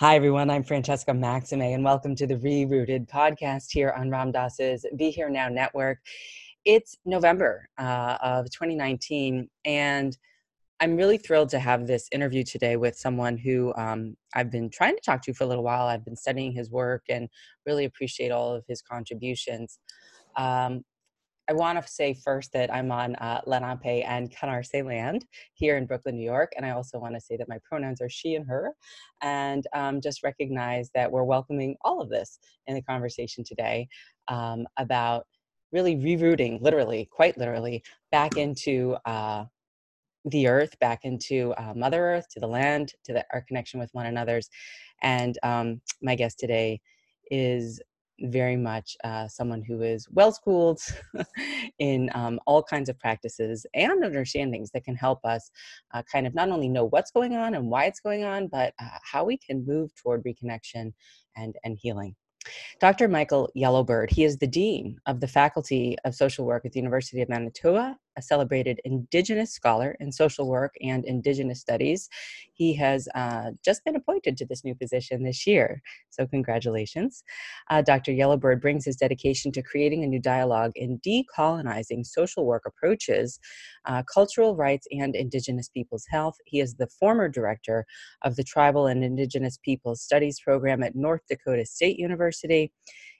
Hi, everyone. I'm Francesca Maxime, and welcome to the Rerooted podcast here on Ram Dass's Be Here Now Network. It's November uh, of 2019, and I'm really thrilled to have this interview today with someone who um, I've been trying to talk to for a little while. I've been studying his work and really appreciate all of his contributions. Um, I want to say first that I'm on uh, Lenape and Canarsie land here in Brooklyn, New York. And I also want to say that my pronouns are she and her. And um, just recognize that we're welcoming all of this in the conversation today um, about really rerooting, literally, quite literally, back into uh, the earth, back into uh, Mother Earth, to the land, to the, our connection with one another's. And um, my guest today is very much uh, someone who is well schooled in um, all kinds of practices and understandings that can help us uh, kind of not only know what's going on and why it's going on, but uh, how we can move toward reconnection and, and healing. Dr. Michael Yellowbird, he is the Dean of the Faculty of Social Work at the University of Manitoba, a celebrated Indigenous scholar in social work and Indigenous studies. He has uh, just been appointed to this new position this year, so congratulations. Uh, Dr. Yellowbird brings his dedication to creating a new dialogue in decolonizing social work approaches, uh, cultural rights, and Indigenous peoples' health. He is the former director of the Tribal and Indigenous Peoples Studies program at North Dakota State University.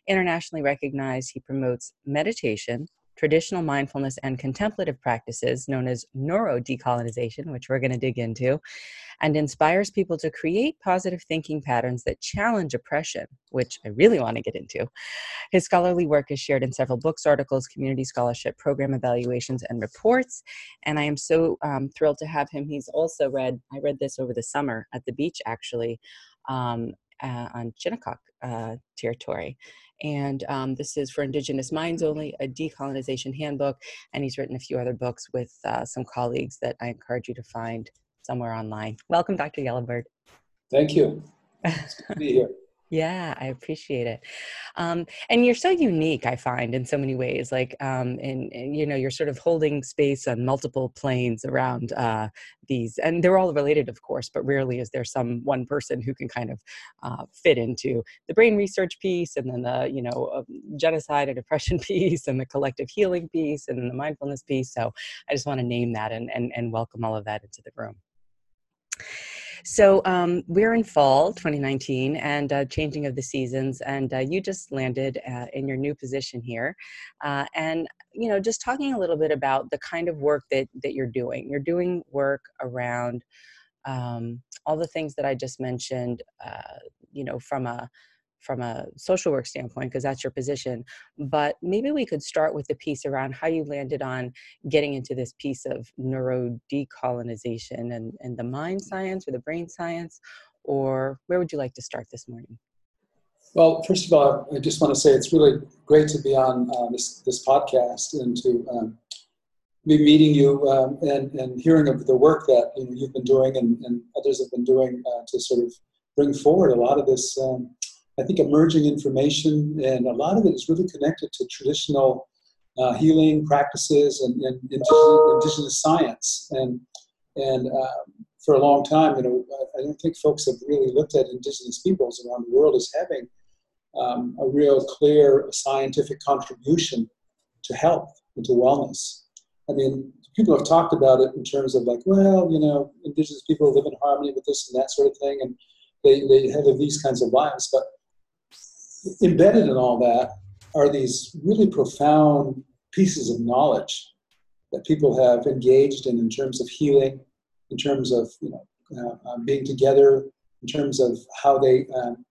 Internationally recognized, he promotes meditation, traditional mindfulness and contemplative practices known as neurodecolonization, which we're going to dig into, and inspires people to create positive thinking patterns that challenge oppression, which I really want to get into. His scholarly work is shared in several books, articles, community scholarship, program evaluations, and reports. And I am so um, thrilled to have him. He's also read, I read this over the summer at the beach actually. Um, uh, on Shinnecock uh, territory. And um, this is for Indigenous Minds Only, a decolonization handbook. And he's written a few other books with uh, some colleagues that I encourage you to find somewhere online. Welcome, Dr. Yellowbird. Thank you. It's good to be here. Yeah, I appreciate it. Um, and you're so unique, I find, in so many ways. Like, um, and, and, you know, you're sort of holding space on multiple planes around uh, these, and they're all related, of course. But rarely is there some one person who can kind of uh, fit into the brain research piece, and then the you know uh, genocide and oppression piece, and the collective healing piece, and the mindfulness piece. So I just want to name that and and, and welcome all of that into the room. So um, we're in fall 2019 and uh, changing of the seasons, and uh, you just landed uh, in your new position here, uh, and you know just talking a little bit about the kind of work that that you're doing. You're doing work around um, all the things that I just mentioned. Uh, you know, from a from a social work standpoint because that's your position but maybe we could start with the piece around how you landed on getting into this piece of neuro decolonization and, and the mind science or the brain science or where would you like to start this morning? Well first of all i just want to say it's really great to be on uh, this, this podcast and to um, be meeting you um, and, and hearing of the work that you you've been doing and, and others have been doing uh, to sort of bring forward a lot of this um, I think, emerging information, and a lot of it is really connected to traditional uh, healing practices and, and indigenous, indigenous, science. And and um, for a long time, you know, I, don't think folks have really looked at indigenous peoples around the world as having um, a real clear scientific contribution to health and to wellness. I mean, people have talked about it in terms of like, well, you know, indigenous people live in harmony with this and that sort of thing, and they, they have these kinds of lives. But embedded in all that are these really profound pieces of knowledge that people have engaged in in terms of healing, in terms of you know uh, uh, being together, in terms of how they um,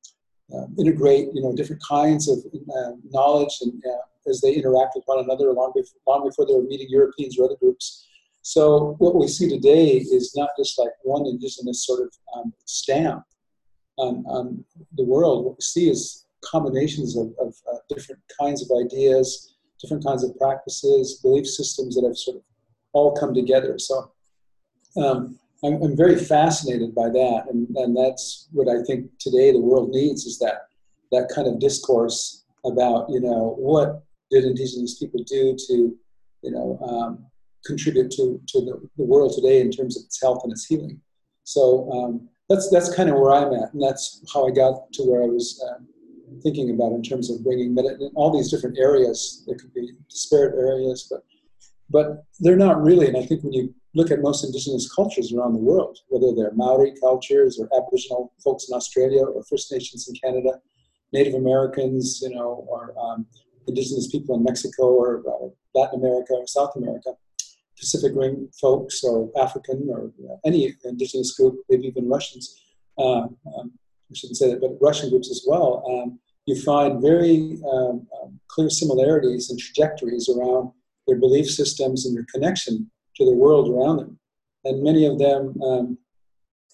uh, integrate you know different kinds of uh, knowledge and uh, as they interact with one another long before, long before they were meeting Europeans or other groups. So what we see today is not just like one indigenous sort of um, stamp on, on the world. What we see is combinations of, of uh, different kinds of ideas, different kinds of practices, belief systems that have sort of all come together. So um, I'm, I'm, very fascinated by that, and, and that's what I think today the world needs is that that kind of discourse about you know what did indigenous people do to you know um, contribute to, to the, the, world today in terms of its health and its healing. So um, that's that's kind of where I'm at, and that's how I got to where I was uh, thinking about in terms of bringing med- all these different areas. There could be disparate areas, but but they're not really. And I think when you look at most indigenous cultures around the world, whether they're Maori cultures or Aboriginal folks in Australia or First Nations in Canada, Native Americans, you know, or um, indigenous people in Mexico or Latin America or South America, Pacific Rim folks or African or uh, any indigenous group, maybe even Russians. Um, um, I shouldn't say that, but Russian groups as well. Um, you find very um, um, clear similarities and trajectories around their belief systems and their connection to the world around them. And many of them, um,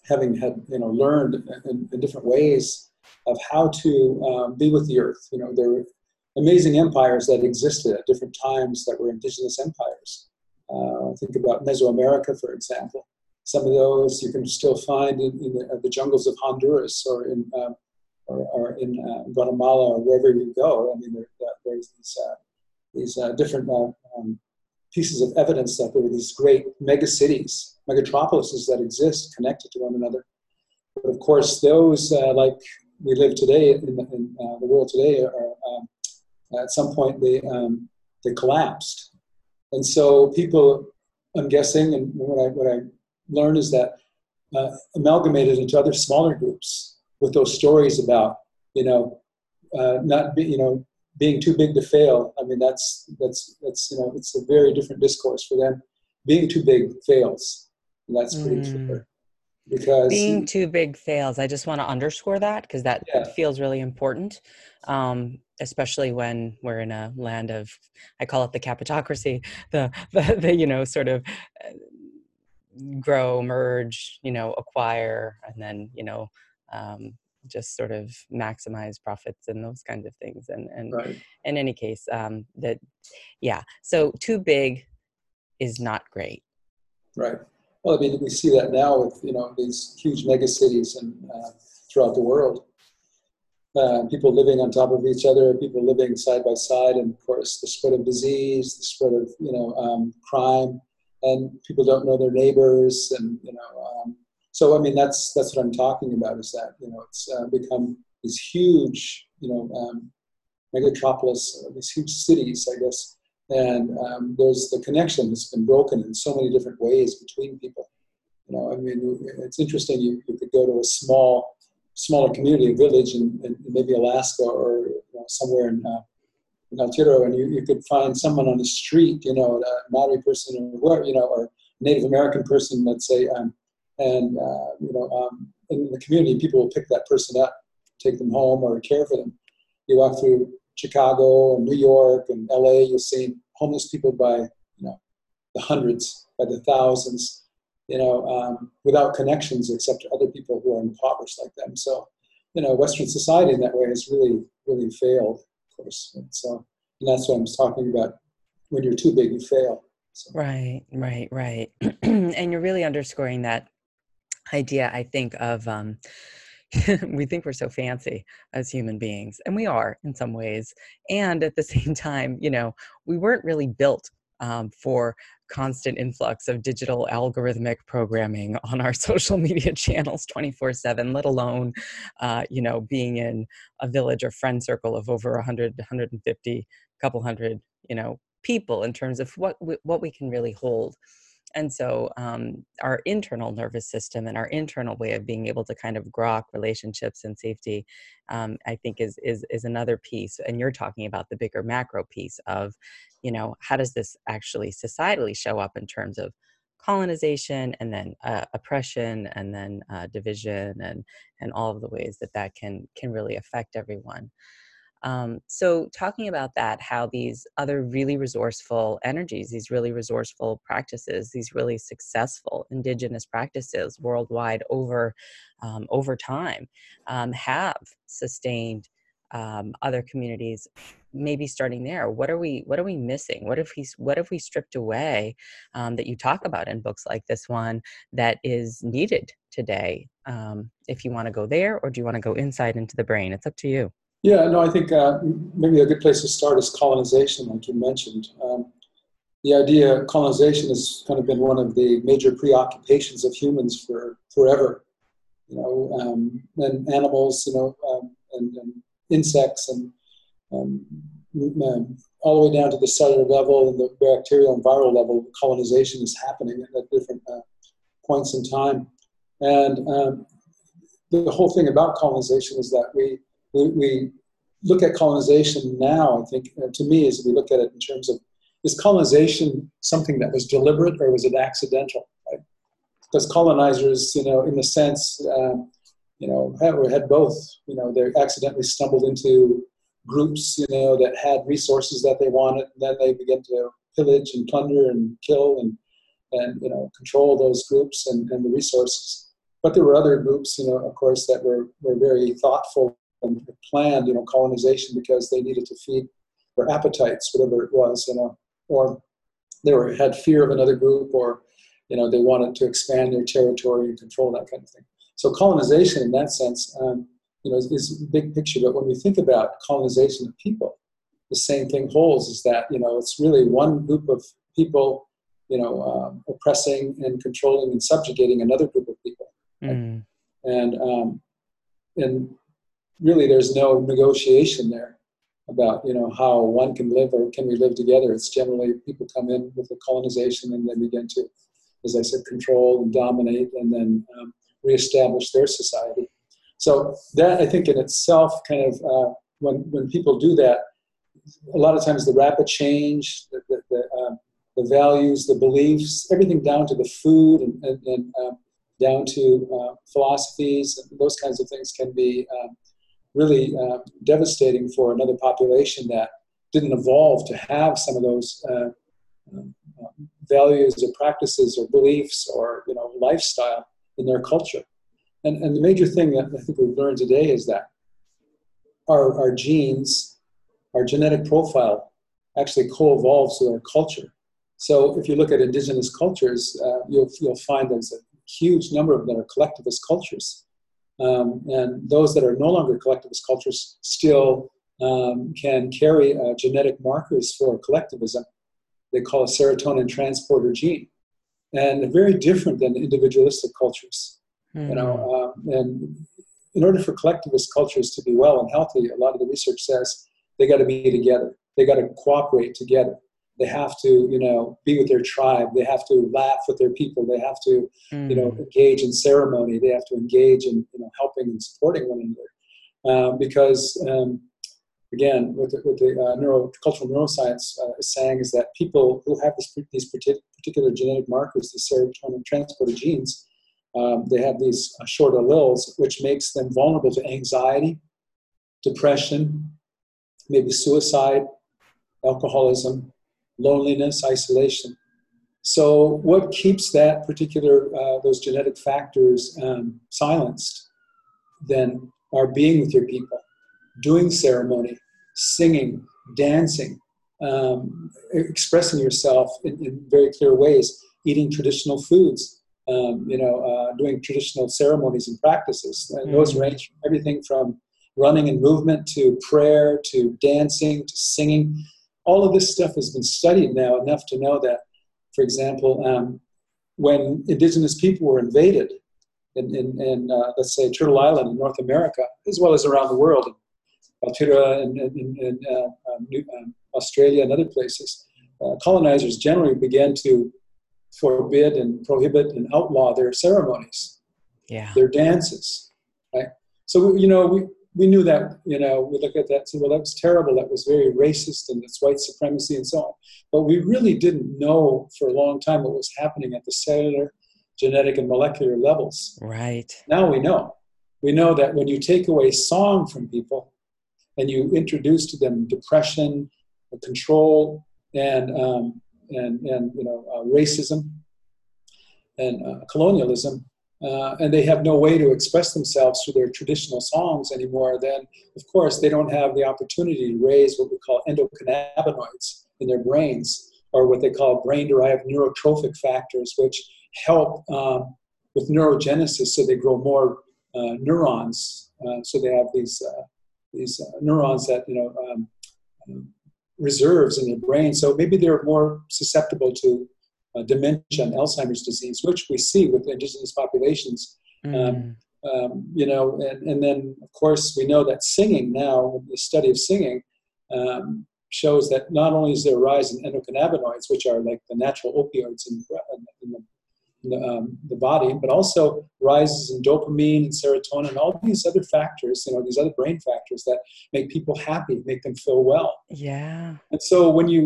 having had you know learned in, in, different ways of how to um, be with the earth. You know, there were amazing empires that existed at different times that were indigenous empires. Uh, think about Mesoamerica, for example. Some of those you can still find in, in the, uh, the, jungles of Honduras or in uh, or, or, in uh, Guatemala or wherever you go. I mean, there, there's these uh, these uh, different um, pieces of evidence that there were these great megacities, megatropolises that exist connected to one another. But of course, those like we live today in the, in, the world today are um, at some point they um, they collapsed, and so people, I'm guessing, and what I what I learned is that uh, amalgamated into other smaller groups with those stories about you know uh, not be, you know being too big to fail, I mean, that's, that's, that's, you know, it's a very different discourse for them. Being too big fails. And that's pretty mm. clear. Because being too big fails. I just want to underscore that because that yeah. feels really important. Um, especially when we're in a land of, I call it the capitocracy, the, the, the you know, sort of uh, grow, merge, you know, acquire, and then, you know, um, just sort of maximize profits and those kinds of things. And and right. in any case, um, that yeah. So too big is not great. Right. Well, I mean, we see that now with you know these huge mega cities and uh, throughout the world. Uh, people living on top of each other, people living side by side, and of course the spread of disease, the spread of you know um, crime, and people don't know their neighbors, and you know um, so I mean that's that's what I'm talking about is that you know it's uh, become these huge you know um, megatropolis, uh, these huge cities, I guess, and um, there's the connection that's been broken in so many different ways between people. You know, I mean, it's interesting. You, you could go to a small, smaller community, a village in, in maybe Alaska or you know, somewhere in, uh, in and you, you could find someone on the street, you know, a Maori person or whoever, you know, or Native American person, let's say, um, and uh, you know, um, in the community, people will pick that person up, take them home, or care for them. You walk through Chicago and New York and LA, you'll see homeless people by you know the hundreds, by the thousands, you know, um, without connections except to other people who are impoverished like them. So, you know, Western society in that way has really, really failed, of course. And so, and that's what I was talking about. When you're too big, you fail. So. Right, right, right. and you're really underscoring that idea i think of um, we think we're so fancy as human beings and we are in some ways and at the same time you know we weren't really built um, for constant influx of digital algorithmic programming on our social media channels 24 7 let alone uh, you know being in a village or friend circle of over 100 150 couple hundred you know people in terms of what we, what we can really hold and so um, our internal nervous system and our internal way of being able to kind of grok relationships and safety um, i think is, is is another piece and you're talking about the bigger macro piece of you know how does this actually societally show up in terms of colonization and then uh, oppression and then uh, division and and all of the ways that that can can really affect everyone um, so, talking about that, how these other really resourceful energies, these really resourceful practices, these really successful indigenous practices worldwide over um, over time um, have sustained um, other communities. Maybe starting there, what are we what are we missing? What if we what if we stripped away um, that you talk about in books like this one that is needed today? Um, if you want to go there, or do you want to go inside into the brain? It's up to you. Yeah, no, I think uh, maybe a good place to start is colonization, like you mentioned. Um, the idea of colonization has kind of been one of the major preoccupations of humans for forever. you know, um, and animals, you know, um, and, and, insects, and um, um, all the way down to the cellular level and the bacterial and viral level, colonization is happening at different uh, points in time. And um, the whole thing about colonization is that we, we, we look at colonization now, I think, uh, to me, is we look at it in terms of is colonization something that was deliberate or was it accidental? Right? Because colonizers, you know, in the sense, um, you know, had, had both. You know, they accidentally stumbled into groups, you know, that had resources that they wanted, and then they began to pillage and plunder and kill and and you know control those groups and, and the resources. But there were other groups, you know, of course, that were, were very thoughtful and planned, you know, colonization because they needed to feed their appetites, whatever it was, you know, or they were had fear of another group, or you know, they wanted to expand their territory and control that kind of thing. So colonization, in that sense, um, you know, is, is a big picture. But when we think about colonization of people, the same thing holds: is that you know, it's really one group of people, you know, um, oppressing and controlling and subjugating another group of people, right? mm. and um, and really, there's no negotiation there about you know how one can live or can we live together. It's generally people come in with a colonization and they begin to, as I said, control and dominate and then um, reestablish their society. So that I think in itself, kind of uh, when when people do that, a lot of times the rapid change, the the, the, uh, the values, the beliefs, everything down to the food and, and, and uh, down to uh, philosophies, those kinds of things can be um, really uh, devastating for another population that didn't evolve to have some of those uh, um, values or practices or beliefs or you know lifestyle in their culture. And, and the major thing that I think we've learned today is that our, our genes, our genetic profile, actually co-evolves with our culture. So if you look at indigenous cultures, uh, you'll, you'll find there's a huge number of them are collectivist cultures. Um, and those that are no longer collectivist cultures still um, can carry uh, genetic markers for collectivism. They call a serotonin transporter gene, and they're very different than individualistic cultures. Mm-hmm. You know, hmm. um, and in order for collectivist cultures to be well and healthy, a lot of the research says they got to be together. They got to cooperate together. They have to, you know, be with their tribe. They have to laugh with their people. They have to, mm. you know, mm. engage in ceremony. They have to engage in, you know, helping and supporting one another. Um, because, um, again, what the, what the uh, neuro, cultural neuroscience uh, is saying is that people who have this, these particular genetic markers, the serotonin transporter genes, um, they have these uh, short alleles, which makes them vulnerable to anxiety, depression, maybe suicide, alcoholism, loneliness, isolation. So, what keeps that particular uh, those genetic factors um, silenced? Then are being with your people, doing ceremony, singing, dancing, um, expressing yourself in, in, very clear ways, eating traditional foods, um, you know, uh, doing traditional ceremonies and practices. And mm. those range from everything from running and movement to prayer to dancing to singing all of this stuff has been studied now enough to know that, for example, um, when indigenous people were invaded in, in, in uh, let's say, Turtle Island in North America, as well as around the world, in and in, in, uh, um, New, um, Australia and other places, uh, colonizers generally began to forbid and prohibit and outlaw their ceremonies, yeah. their dances, right? So, you know, we, we knew that, you know, we look at that and say, well, that was terrible. That was very racist and it's white supremacy and so on. But we really didn't know for a long time what was happening at the cellular, genetic, and molecular levels. Right. Now we know. We know that when you take away song from people and you introduce to them depression, control, and, um, and, and you know, uh, racism and uh, colonialism, uh, and they have no way to express themselves through their traditional songs anymore, then of course they don't have the opportunity to raise what we call endocannabinoids in their brains, or what they call brain derived neurotrophic factors, which help um, with neurogenesis so they grow more uh, neurons. Uh, so they have these, uh, these uh, neurons that, you know, um, um, reserves in their brain. So maybe they're more susceptible to uh, dementia and Alzheimer's disease, which we see with indigenous populations. Um, mm. Um, Um, you know, and, and then of course we know that singing now, the study of singing, um, shows that not only is there a rise in endocannabinoids, which are like the natural opioids in, in the the, um, the, body, but also rises in dopamine and serotonin, and all these other factors, you know, these other brain factors that make people happy, make them feel well. Yeah. And so when you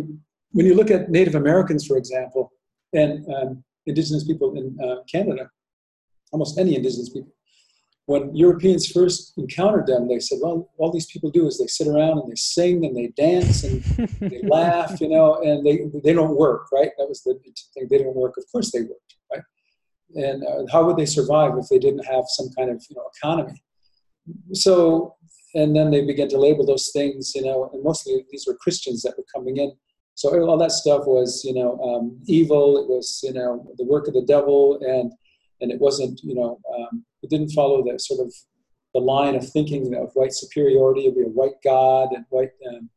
when you look at Native Americans, for example, and um, Indigenous people in uh, Canada, almost any Indigenous people, when Europeans first encountered them, they said, "Well, all these people do is they sit around and they sing and they dance and they laugh, you know, and they they don't work, right? That was the thing. They didn't work. Of course, they worked, right? And uh, how would they survive if they didn't have some kind of you know economy? So, and then they began to label those things, you know, and mostly these were Christians that were coming in. So all that stuff was, you know, um, evil. It was, you know, the work of the devil, and and it wasn't, you know, um, it didn't follow that sort of the line of thinking of white superiority, of a white God and white um,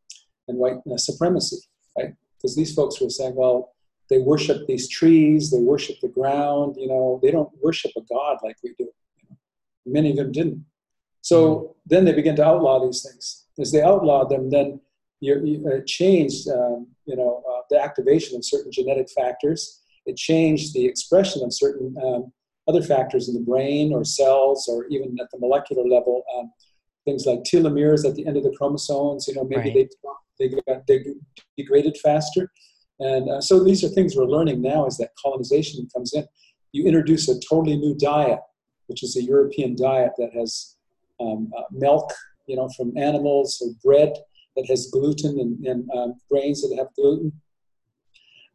and white uh, supremacy, right? Because these folks were saying, well, they worship these trees, they worship the ground, you know, they don't worship a God like we do. You know? Many of them didn't. So mm-hmm. then they began to outlaw these things. As they outlawed them, then you, you, it changed, um, you know, uh, the activation of certain genetic factors. It changed the expression of certain um, other factors in the brain or cells or even at the molecular level. Um, things like telomeres at the end of the chromosomes, you know, maybe right. they, they got they degraded faster. And uh, so these are things we're learning now as that colonization comes in. You introduce a totally new diet, which is a European diet that has um, uh, milk, you know, from animals or bread that has gluten and, and um, grains that have gluten.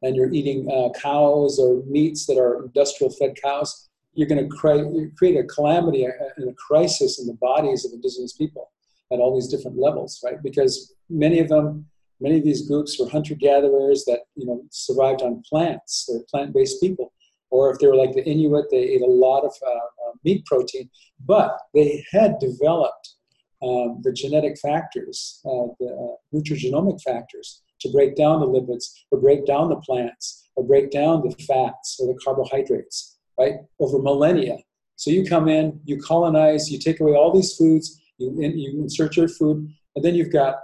And you're eating uh, cows or meats that are industrial fed cows you're going to create, create a calamity and a crisis in the bodies of indigenous people at all these different levels, right? Because many of them, many of these groups were hunter-gatherers that you know survived on plants. They're plant-based people, or if they were like the Inuit, they ate a lot of uh, uh, meat protein, but they had developed um, the genetic factors, uh, the uh, nutrigenomic factors, to break down the lipids, or break down the plants, or break down the fats or the carbohydrates right, over millennia. So you come in, you colonize, you take away all these foods, you, in, you insert your food, and then you've got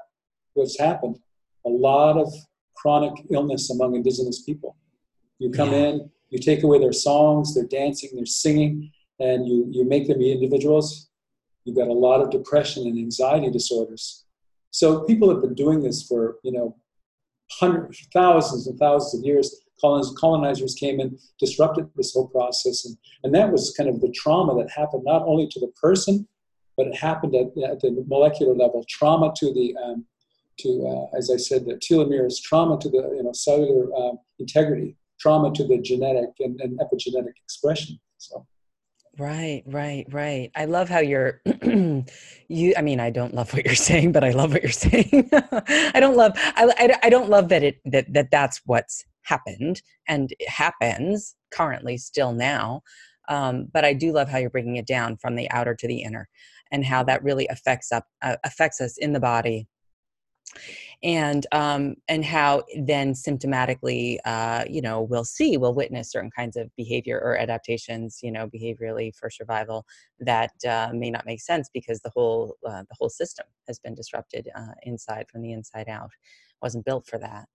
what's happened a lot of chronic illness among indigenous people. You come yeah. in, you take away their songs, their dancing, their singing, and you, you make them be individuals. You've got a lot of depression and anxiety disorders. So people have been doing this for, you know, hundreds, thousands and thousands of years colonizers came in, disrupted this whole process. And, and that was kind of the trauma that happened not only to the person, but it happened at, at the molecular level. Trauma to the, um, to uh, as I said, the telomeres, trauma to the you know, cellular um, integrity, trauma to the genetic and, and epigenetic expression. So. Right, right, right. I love how you're you I mean I don't love what you're saying, but I love what you're saying. I don't love I, I, I don't love that it that, that that's what's happened and it happens currently still now. Um, but I do love how you're breaking it down from the outer to the inner and how that really affects up uh, affects us in the body and um, and how then symptomatically uh, you know we'll see we'll witness certain kinds of behavior or adaptations you know behaviorally for survival that uh, may not make sense because the whole uh, the whole system has been disrupted uh, inside from the inside out wasn't built for that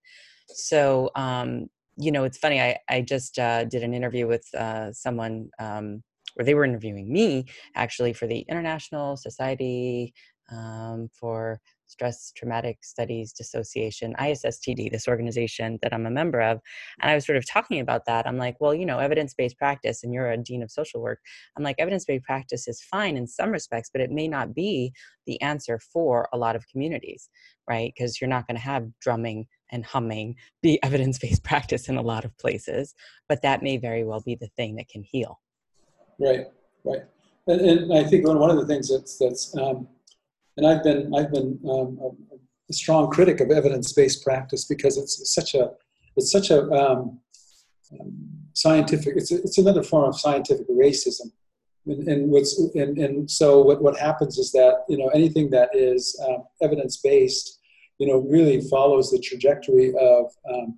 so, um, you know, it's funny. I, I just uh, did an interview with uh, someone, um, or they were interviewing me actually for the International Society um, for Stress Traumatic Studies Dissociation, ISSTD, this organization that I'm a member of. And I was sort of talking about that. I'm like, well, you know, evidence based practice, and you're a dean of social work. I'm like, evidence based practice is fine in some respects, but it may not be the answer for a lot of communities, right? Because you're not going to have drumming and humming be evidence based practice in a lot of places, but that may very well be the thing that can heal. Right, right. And, and I think one of the things that's, that's um, and I've been, I've been um, a, strong critic of evidence based practice because it's such a, it's such a um, um, scientific, it's, it's another form of scientific racism. And, and, what's, and, and so what, what happens is that, you know, anything that is um, evidence based you know, really follows the trajectory of um,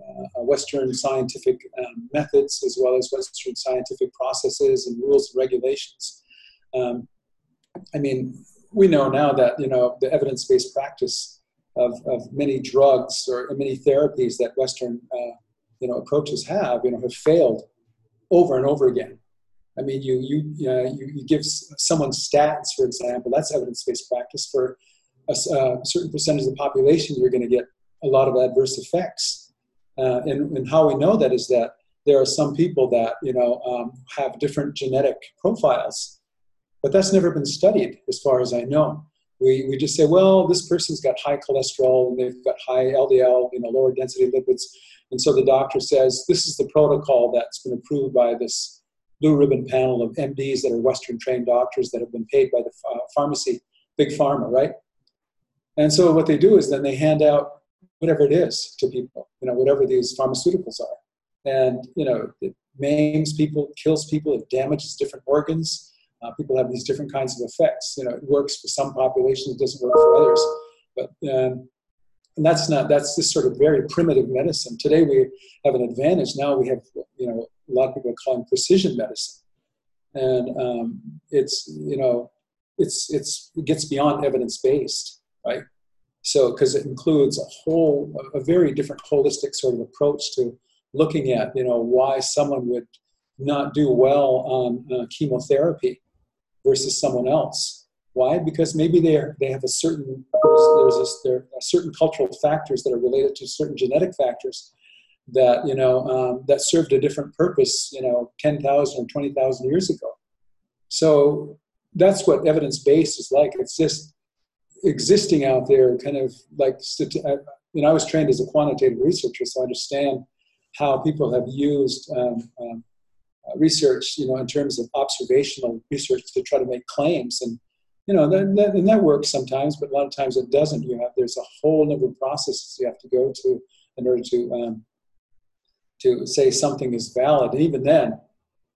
uh, Western scientific um, methods as well as Western scientific processes and rules and regulations. Um, I mean, we know now that you know the evidence-based practice of, of many drugs or many therapies that Western uh, you know approaches have you know have failed over and over again. I mean, you you uh, you, you, give someone statins, for example. That's evidence-based practice for a, a, certain percentage of the population. You're going to get a lot of adverse effects, uh, and, and how we know that is that there are some people that you know um, have different genetic profiles, but that's never been studied, as far as I know. We, we just say, well, this person's got high cholesterol and they've got high LDL, you know, lower density lipids, and so the doctor says this is the protocol that's been approved by this blue ribbon panel of MDs that are Western trained doctors that have been paid by the pharmacy, big pharma, right? And so what they do is then they hand out whatever it is to people, you know, whatever these pharmaceuticals are and you know it maims people, kills people, it damages different organs. Uh, people have these different kinds of effects. You know, it works for some populations, it doesn't work for others. But um, and that's not that's this sort of very primitive medicine. Today we have an advantage. Now we have you know a lot of people are calling precision medicine, and um, it's you know it's it's it gets beyond evidence based, right? So because it includes a whole a very different holistic sort of approach to looking at you know why someone would not do well on uh, chemotherapy versus someone else. Why? Because maybe they are, they have a certain there's, there's this, there are certain cultural factors that are related to certain genetic factors that you know um, that served a different purpose you know 10,000 or 20,000 years ago. So that's what evidence based is like. It's just existing out there kind of like you know i was trained as a quantitative researcher so i understand how people have used um, um, uh, research, you know, in terms of observational research to try to make claims. And, you know, that, that, and that works sometimes, but a lot of times it doesn't. You have, there's a whole number of processes you have to go to in order to, um, to say something is valid. And even then,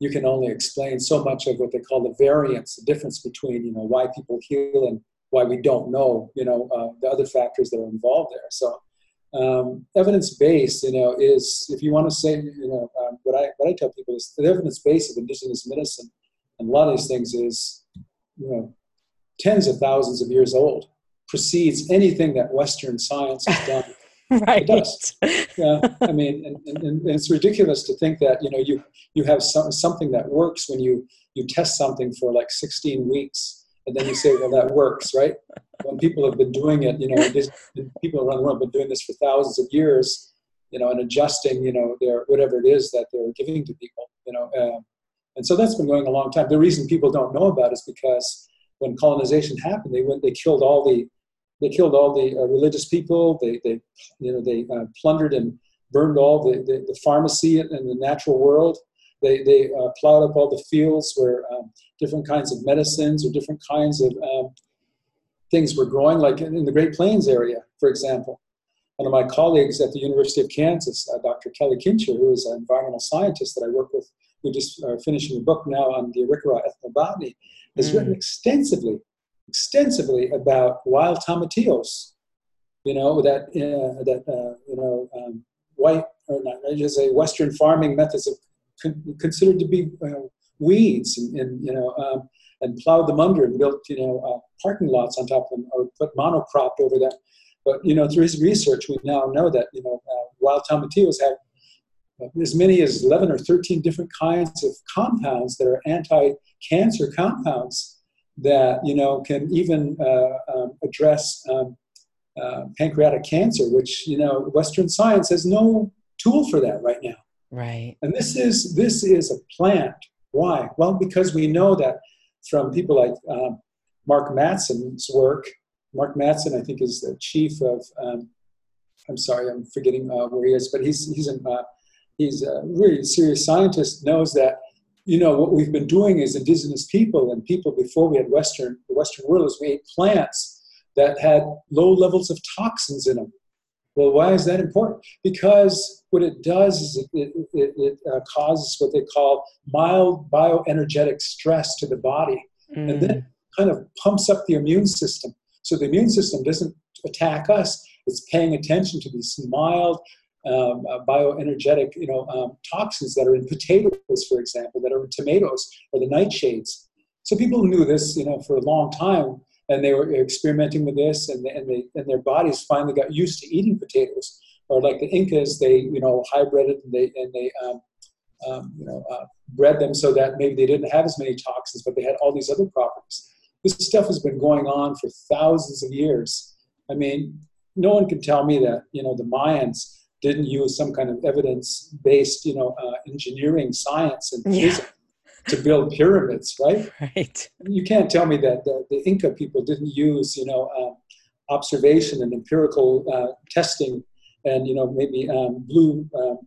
you can only explain so much of what they call the variance, the difference between, you know, why people heal and why we don't know, you know, uh, the other factors that are involved there. So um, evidence based, you know, is if you want to say, you know, um, what I what I tell people is the evidence base of indigenous medicine and a lot of these things is, you know, tens of thousands of years old, precedes anything that Western science has done. right. It does. Yeah. I mean, and, and, and, it's ridiculous to think that you know you you have some, something that works when you you test something for like 16 weeks and then you say, well, that works, right? When people have been doing it, you know, this, people around the world have been doing this for thousands of years, you know, and adjusting, you know, their whatever it is that they're giving to people, you know, um, and so that's been going a long time. The reason people don't know about it is because when colonization happened, they went, they killed all the, they killed all the uh, religious people. They, they, you know, they uh, plundered and burned all the, the, the pharmacy and the natural world. They, they uh, plowed up all the fields where um, different kinds of medicines or different kinds of um, things were growing, like in, in, the Great Plains area, for example. One of my colleagues at the University of Kansas, uh, Dr. Kelly Kindscher, who is an environmental scientist that I work with, who just uh, finishing a book now on the Arikara ethnobotany, has mm. written extensively, extensively about wild tomatillos. You know that uh, that uh, you know um, white or not, I just say Western farming methods of considered to be uh, weeds and, and, you know um, and plowed them under and built you know uh, parking lots on top of them or put monocropped over them. But you know through his research, we now know that you know uh, wild tomatillos have as many as 11 or 13 different kinds of compounds that are anti-cancer compounds that you know can even uh, um, address um, uh, pancreatic cancer, which you know Western science has no tool for that right now. Right. And this is this is a plant. Why? Well, because we know that from people like um, Mark Mattson's work. Mark Matson, I think, is the chief of. Um, I'm sorry, I'm forgetting uh, where he is, but he's he's uh, he's a really serious scientist. Knows that you know what we've been doing as indigenous people and people before we had Western the Western world is we ate plants that had low levels of toxins in them. Well, why is that important? Because what it does is it, it, it, it uh, causes what they call mild bioenergetic stress to the body mm. and then kind of pumps up the immune system. So the immune system doesn't attack us, it's paying attention to these mild um, uh, bioenergetic you know, um, toxins that are in potatoes, for example, that are in tomatoes or the nightshades. So people knew this, you know, for a long time, and they were experimenting with this, and, and, they, and their bodies finally got used to eating potatoes. Or like the Incas, they, you know, hybrided and they, and they um, um, you know, uh, bred them so that maybe they didn't have as many toxins, but they had all these other properties. This stuff has been going on for thousands of years. I mean, no one can tell me that you know the Mayans didn't use some kind of evidence-based, you know, uh, engineering science and yeah. physics to build pyramids, right? Right. You can't tell me that the, the Inca people didn't use, you know, uh, observation and empirical uh, testing, and you know, maybe um, blew um,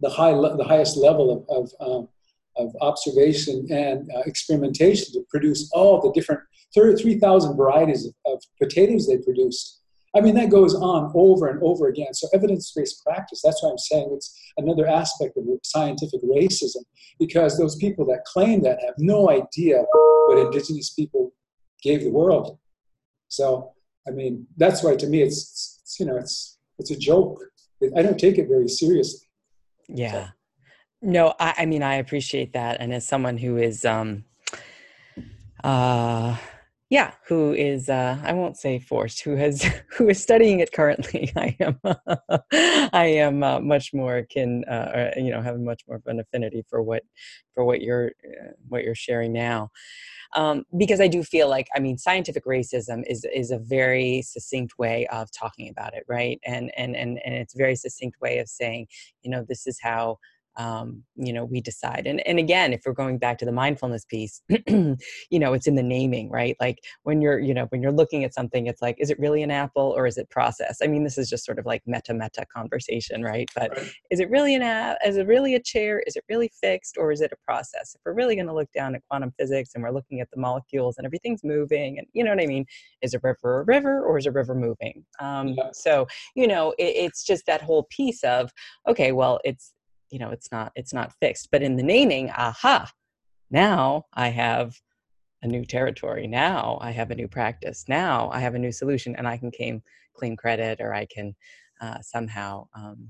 the high, le- the highest level of, of um, of observation and uh, experimentation to produce all the different 33,000 varieties of, of, potatoes they produced. I mean, that goes on over and over again. So, evidence based practice, that's why I'm saying it's another aspect of scientific racism, because those people that claim that have no idea what indigenous people gave the world. So, I mean, that's why to me it's, it's you know, it's, it's a joke. I don't take it very seriously. Yeah. So, no, I, I mean I appreciate that, and as someone who is, um, uh, yeah, who is uh, I won't say forced, who has who is studying it currently, I am I am uh, much more can uh, you know have much more of an affinity for what for what you're uh, what you're sharing now. Um, because I do feel like I mean scientific racism is is a very succinct way of talking about it, right? And and and and it's a very succinct way of saying, you know, this is how um, you know we decide. And and again if we're going back to the mindfulness piece you know it's in the naming right? Like when you're you know when you're looking at something it's like is it really an apple or is it processed? I mean this is just sort of like meta meta conversation right? But right. is it really an app is it really a chair? Is it really fixed or is it a process? If we're really going to look down at quantum physics and we're looking at the molecules and everything's moving and you know what i mean? Is a river a river or is a river moving? Um, yeah. so you know it, it's just that whole piece of okay well it's you know it's not it's not fixed. But in the naming aha now i have a new territory. Now i have a new practice. Now i have a new solution and i can claim claim credit or i can uh, somehow um,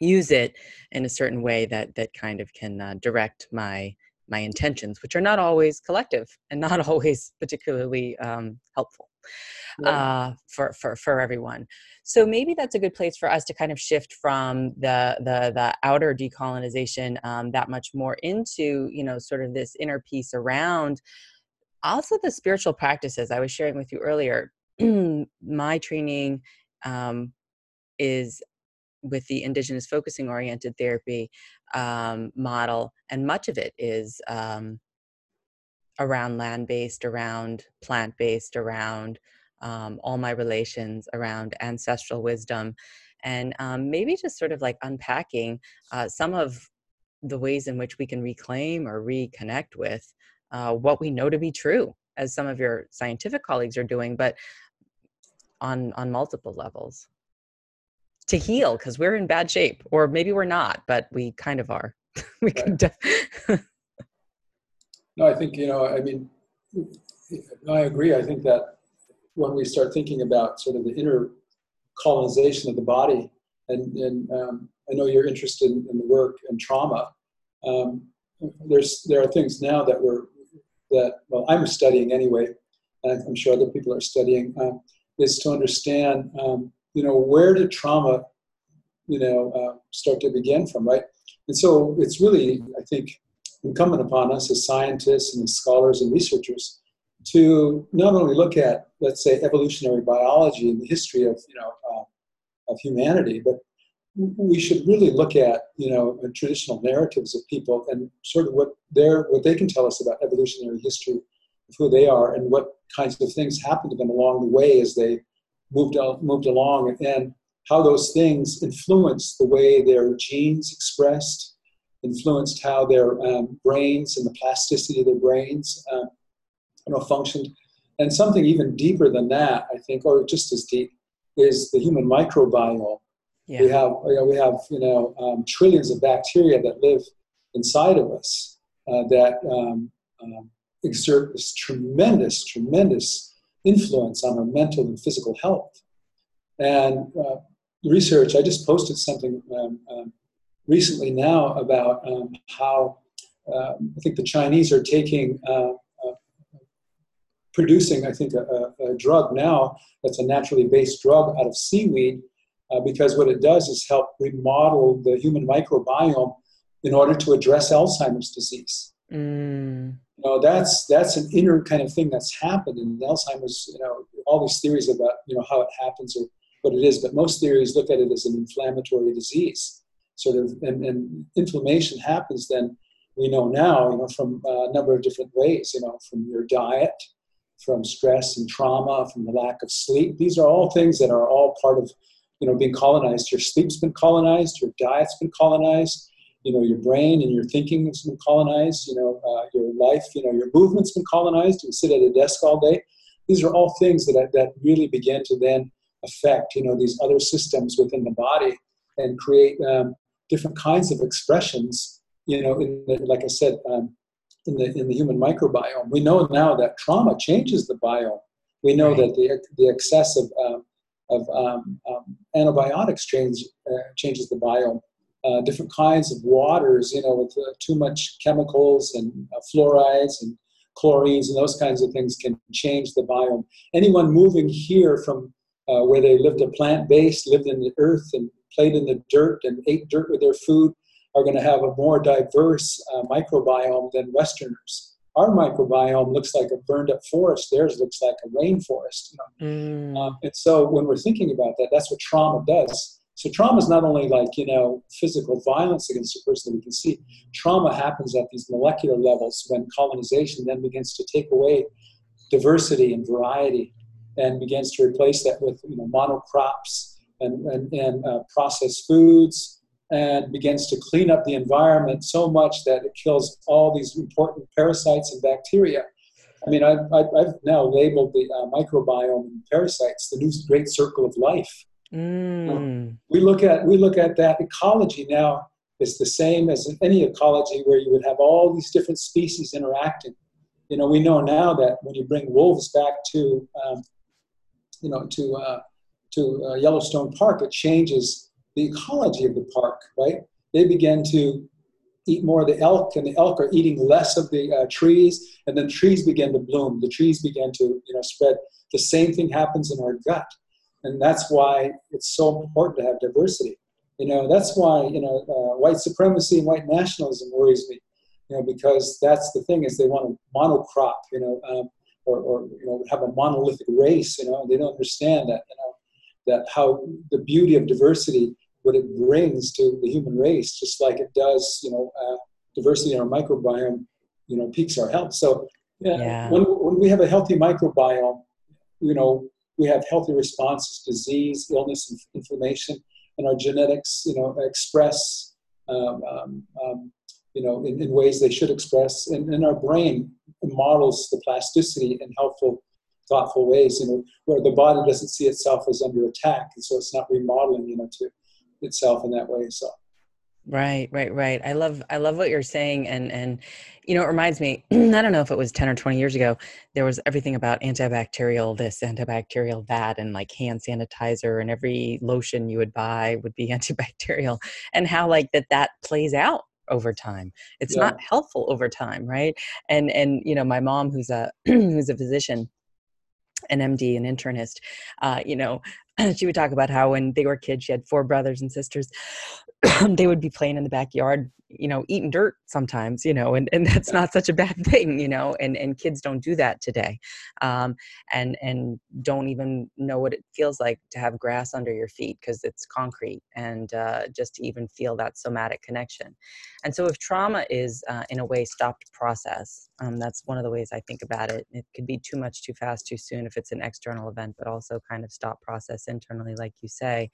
use it in a certain way that that kind of can uh, direct my my intentions which are not always collective and not always particularly um, helpful uh, for, for, for everyone. So maybe that's a good place for us to kind of shift from the, the, the outer decolonization um, that much more into, you know, sort of this inner piece around also the spiritual practices I was sharing with you earlier. my training um, is with the indigenous focusing oriented therapy um, model, and much of it is um, around land based, around plant based, around um, all my relations around ancestral wisdom. And um, maybe just sort of like unpacking uh, some of the ways in which we can reclaim or reconnect with uh, what we know to be true as some of your scientific colleagues are doing but on on multiple levels. To heal because we're in bad shape or maybe we're not but we kind of are. We right. def- no i think you know i mean i agree i think that when we start thinking about sort of the inner colonization of the body, and, and um, I know you're interested in, in the work and trauma. Um, there's there are things now that we're that well I'm studying anyway, and I'm sure other people are studying uh, is to understand um, you know where did trauma you know uh, start to begin from right, and so it's really I think incumbent upon us as scientists and as scholars and researchers to not only look at, let's say, evolutionary biology and the history of, you know, uh, of humanity, but we should really look at, you know, traditional narratives of people and sort of what their what they can tell us about evolutionary history of who they are and what kinds of things happened to them along the way as they moved moved along and how those things influenced the way their genes expressed, influenced how their um, brains and the plasticity of their brains uh, you know, functioned. And something even deeper than that, I think, or just as deep, is the human microbiome. Yeah. We have, you know, we have, you know, um, trillions of bacteria that live inside of us uh, that um, um, exert this tremendous, tremendous influence on our mental and physical health. And uh, research, I just posted something um, um, recently now about um, how I think the Chinese are taking uh, producing, I think, a, a, drug now that's a naturally based drug out of seaweed uh, because what it does is help remodel the human microbiome in order to address Alzheimer's disease. Mm. You know, that's that's an inner kind of thing that's happened in Alzheimer's. You know, all these theories about you know how it happens or what it is, but most theories look at it as an inflammatory disease. Sort of, and, and inflammation happens then. We know now, you know, from a number of different ways. You know, from your diet, from stress and trauma, from the lack of sleep. These are all things that are all part of, you know, being colonized. Your sleep's been colonized. Your diet's been colonized you know your brain and your thinking has been colonized you know uh, your life you know your movement's been colonized you sit at a desk all day these are all things that that really begin to then affect you know these other systems within the body and create um, different kinds of expressions you know in the, like i said um, in the in the human microbiome we know now that trauma changes the biome we know right. that the the excess of um, of um, um, antibiotics change, uh, changes the biome uh, different kinds of waters, you know, with uh, too much chemicals and uh, fluorides and chlorines and those kinds of things can change the biome. Anyone moving here from uh, where they lived a plant based, lived in the earth and played in the dirt and ate dirt with their food are going to have a more diverse uh, microbiome than Westerners. Our microbiome looks like a burned up forest. Theirs looks like a rainforest. You know? mm. Um, and so when we're thinking about that, that's what trauma does so trauma is not only like, you know, physical violence against a person that we can see. Trauma happens at these molecular levels when colonization then begins to take away diversity and variety and begins to replace that with, you know, monocrops and, and, and uh, processed foods and begins to clean up the environment so much that it kills all these important parasites and bacteria. I mean, I've, I've now labeled the uh, microbiome and parasites the new great circle of life Mm. We look at we look at that ecology now is the same as in any ecology where you would have all these different species interacting. You know, we know now that when you bring wolves back to, um, you know, to uh, to uh, Yellowstone Park, it changes the ecology of the park. Right? They begin to eat more of the elk, and the elk are eating less of the uh, trees, and then trees begin to bloom. The trees begin to, you know, spread. The same thing happens in our gut and that's why it's so important to have diversity. You know, that's why you know uh, white supremacy and white nationalism worries me. You know, because that's the thing is they want to monocrop. You know, um, or, or you know have a monolithic race. You know, they don't understand that. You know, that how the beauty of diversity, what it brings to the human race, just like it does. You know, uh, diversity in our microbiome. You know, peaks our health. So yeah, yeah. When, when we have a healthy microbiome, you know, we have healthy responses to disease, illness, and inflammation, and our genetics, you know, express, um, um, um, you know, in, in, ways they should express, and, and our brain models the plasticity and helpful, thoughtful ways, you know, where the body doesn't see itself as under attack, and so it's not remodeling, you know, to itself in that way. So. Right, right, right. I love I love what you're saying and and you know, it reminds me, I don't know if it was 10 or 20 years ago, there was everything about antibacterial this, antibacterial that and like hand sanitizer and every lotion you would buy would be antibacterial and how like that that plays out over time. It's yeah. not helpful over time, right? And and you know, my mom who's a who's a physician an MD, an internist, uh, you know, she would talk about how when they were kids, she had four brothers and sisters. they would be playing in the backyard you know eating dirt sometimes you know and, and that's not such a bad thing you know and and kids don't do that today um, and and don't even know what it feels like to have grass under your feet because it's concrete and uh, just to even feel that somatic connection and so if trauma is uh, in a way stopped process um, that's one of the ways i think about it it could be too much too fast too soon if it's an external event but also kind of stop process internally like you say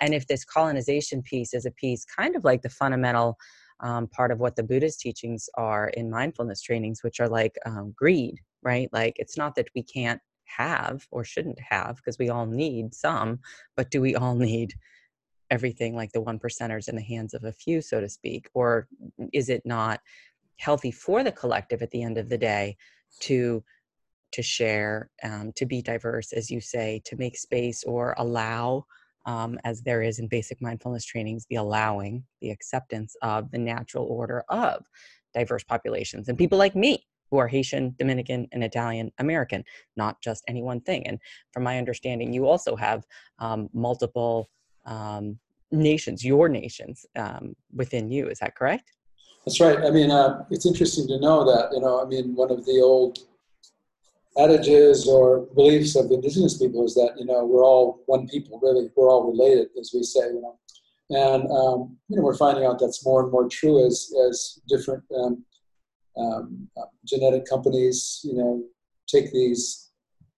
and if this colonization piece is a piece kind of like the fundamental um, part of what the Buddhist teachings are in mindfulness trainings, which are like um, greed, right? Like it's not that we can't have or shouldn't have because we all need some, but do we all need everything like the one percenters in the hands of a few, so to speak? Or is it not healthy for the collective at the end of the day to to share, um, to be diverse, as you say, to make space or allow um, as there is in basic mindfulness trainings, the allowing, the acceptance of the natural order of diverse populations and people like me, who are Haitian, Dominican, and Italian American, not just any one thing. And from my understanding, you also have um, multiple um, nations, your nations um, within you. Is that correct? That's right. I mean, uh, it's interesting to know that, you know, I mean, one of the old adages or beliefs of indigenous people is that, you know, we're all one people, really. We're all related, as we say, you know. And, um, you know, we're finding out that's more and more true as, as different um, um, genetic companies, you know, take these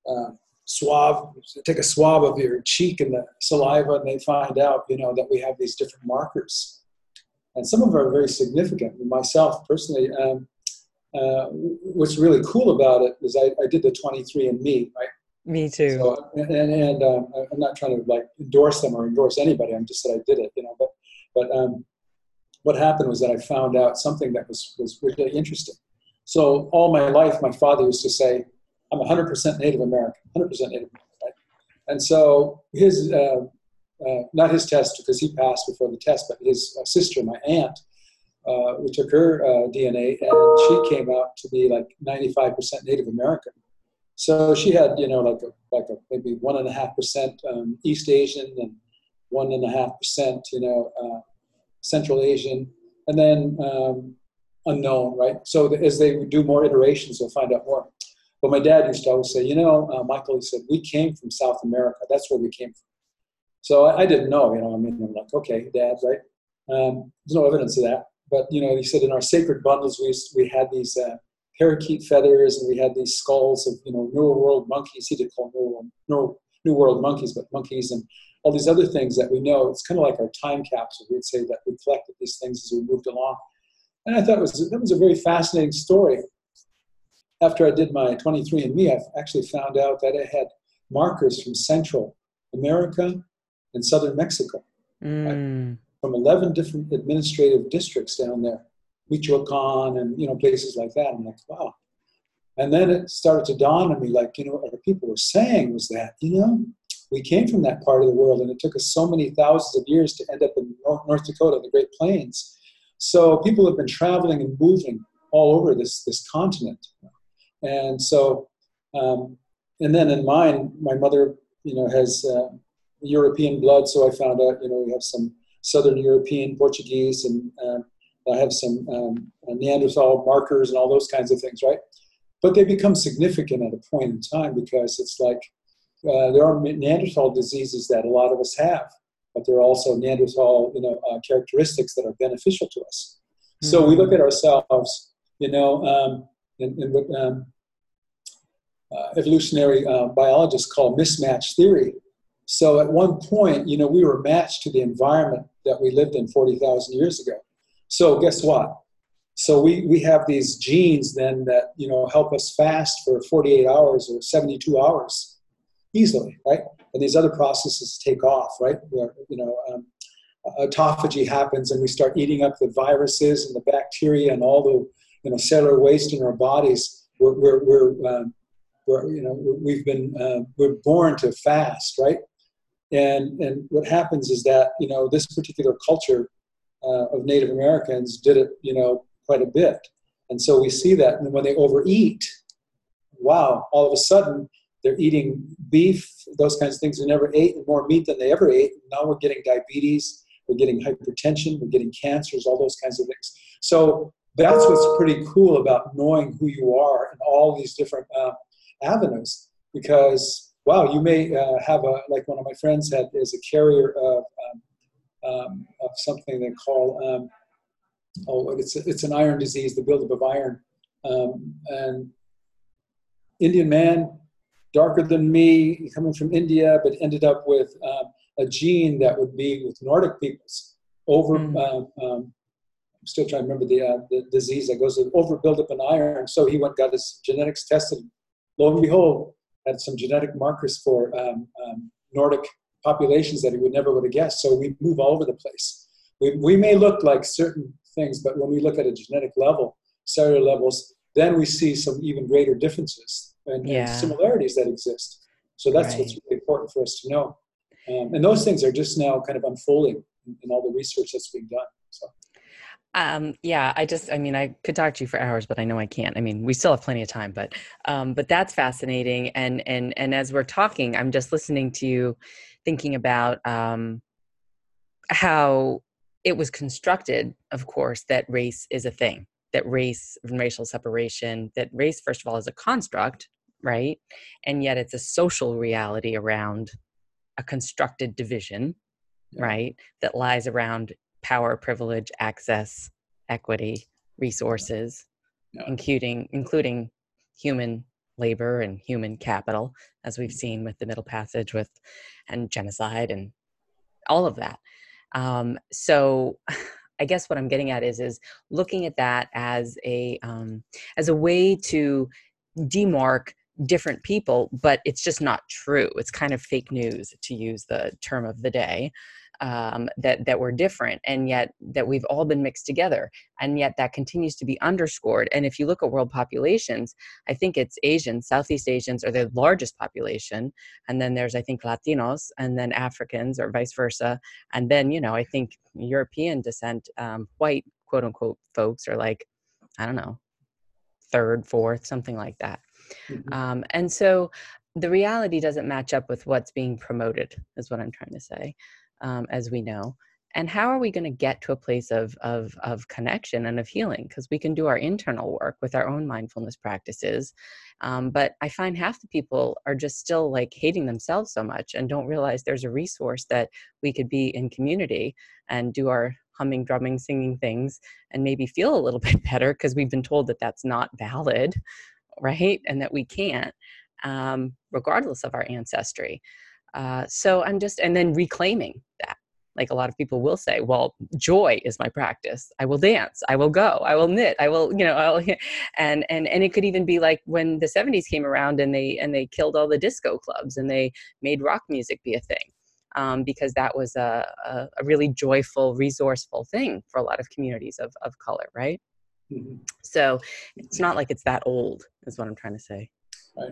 uh, swab, take a swab of your cheek and the saliva, and they find out, you know, that we have these different markers and some of them are very significant. Myself personally, um, uh, what's really cool about it is I, I did the 23andMe, right? Me too. So, and and um, I'm not trying to like endorse them or endorse anybody. I'm just that I did it, you know. But but um, what happened was that I found out something that was was really interesting. So all my life, my father used to say, "I'm 100% Native American, 100% Native American." Right? And so his uh, uh, not his test because he passed before the test, but his uh, sister, my aunt, uh, we took her uh, DNA and she came out to be like 95% Native American. So she had, you know, like a, like a maybe one and a half percent um, East Asian and one and a half percent, you know, uh, Central Asian, and then um, unknown, right? So as they do more iterations, they'll find out more. But my dad used to always say, you know, uh, Michael, he said, we came from South America. That's where we came from. So I, I, didn't know, you know, I mean, I'm like, okay, dad, right? Um, there's no evidence of that. But, you know, he said in our sacred bundles, we, we had these uh, parakeet feathers and we had these skulls of, you know, New World monkeys. He did call New World, New World monkeys, but monkeys and all these other things that we know. It's kind of like our time capsule. We'd say that we collected these things as we moved along. And I thought it was, that was a very fascinating story. After I did my 23andMe, I actually found out that I had markers from Central America, and southern Mexico, mm. From 11 different administrative districts down there, Michoacan and you know places like that. I'm like, wow. And then it started to dawn on me, like, you know, what other people were saying was that, you know, we came from that part of the world and it took us so many thousands of years to end up in North Dakota, the Great Plains. So people have been traveling and moving all over this, this continent. And so, um, and then in mine, my mother, you know, has uh, European blood, so I found out, you know, we have some Southern European Portuguese, and uh, I have some um, Neanderthal markers and all those kinds of things, right? But they become significant at a point in time because it's like uh, there are Neanderthal diseases that a lot of us have, but there are also Neanderthal, you know, uh, characteristics that are beneficial to us. Mm-hmm. So we look at ourselves, you know, um, in, in what um, uh, evolutionary uh, biologists call mismatch theory, so at one point, you know, we were matched to the environment that we lived in 40,000 years ago. So guess what? So we, we have these genes then that, you know, help us fast for 48 hours or 72 hours easily, right? And these other processes take off, right? Where, you know, um, autophagy happens and we start eating up the viruses and the bacteria and all the, you know, cellular waste in our bodies. We're, we're, we're, um, we're you know, we've been, uh, we're born to fast, right? And, and what happens is that, you know, this particular culture uh, of Native Americans did it, you know, quite a bit. And so we see that and when they overeat, wow, all of a sudden they're eating beef, those kinds of things they never ate, more meat than they ever ate. Now we're getting diabetes, we're getting hypertension, we're getting cancers, all those kinds of things. So that's what's pretty cool about knowing who you are in all these different uh, avenues because wow, you may uh, have a, like one of my friends had, is a carrier of, um, um, of something they call, um, oh, it's, it's an iron disease, the buildup of iron. Um, and Indian man, darker than me, coming from India, but ended up with um, a gene that would be with Nordic peoples over. Mm. I'm still trying to remember the, uh, the disease that goes over buildup in iron. So he went got his genetics tested. Lo and behold, had some genetic markers for um, um, Nordic populations that he would never would have guessed. So we move all over the place. We, we may look like certain things, but when we look at a genetic level, cellular levels, then we see some even greater differences and, yeah. and similarities that exist. So that's right. what's really important for us to know. Um, and those things are just now kind of unfolding in, in all the research that's being done. Um, yeah, I just, I mean, I could talk to you for hours, but I know I can't. I mean, we still have plenty of time, but, um, but that's fascinating. And, and, and as we're talking, I'm just listening to you thinking about, um, how it was constructed, of course, that race is a thing, that race and racial separation, that race, first of all, is a construct, right? And yet it's a social reality around a constructed division, right? That lies around power, privilege, access, equity, resources, including including human labor and human capital, as we've seen with the Middle Passage, with and genocide and all of that. Um, so, I guess what I'm getting at is is looking at that as a um, as a way to demark different people, but it's just not true. It's kind of fake news, to use the term of the day um, that that we're different and yet that we've all been mixed together and yet that continues to be underscored. And if you look at world populations i think it's asians southeast asians are the largest population and then there's i think latinos and then africans or vice versa. And then you know i think european descent um, white quote unquote folks are like i don't know third fourth something like that. Mm-hmm. um, and so the reality doesn't match up with what's being promoted is what i'm trying to say um, as we know and how are we going to get to a place of of of connection and of healing? Because we can do our internal work with our own mindfulness practices um, but i find half the people are just still like hating themselves so much and don't realize there's a resource that we could be in community and do our humming drumming singing things and maybe feel a little bit better because we've been told that that's not valid right? And that we can't um, regardless of our ancestry uh, so I'm just, and then reclaiming that. Like a lot of people will say, well, joy is my practice. I will dance. I will go. I will knit. I will, you know, I'll, and and and it could even be like when the 70s came around and they and they killed all the disco clubs and they made rock music be a thing. Um, because that was a, a, a, really joyful, resourceful thing for a lot of communities of, of color, right? Mm-hmm. So it's not like it's that old, is what I'm trying to say. Right.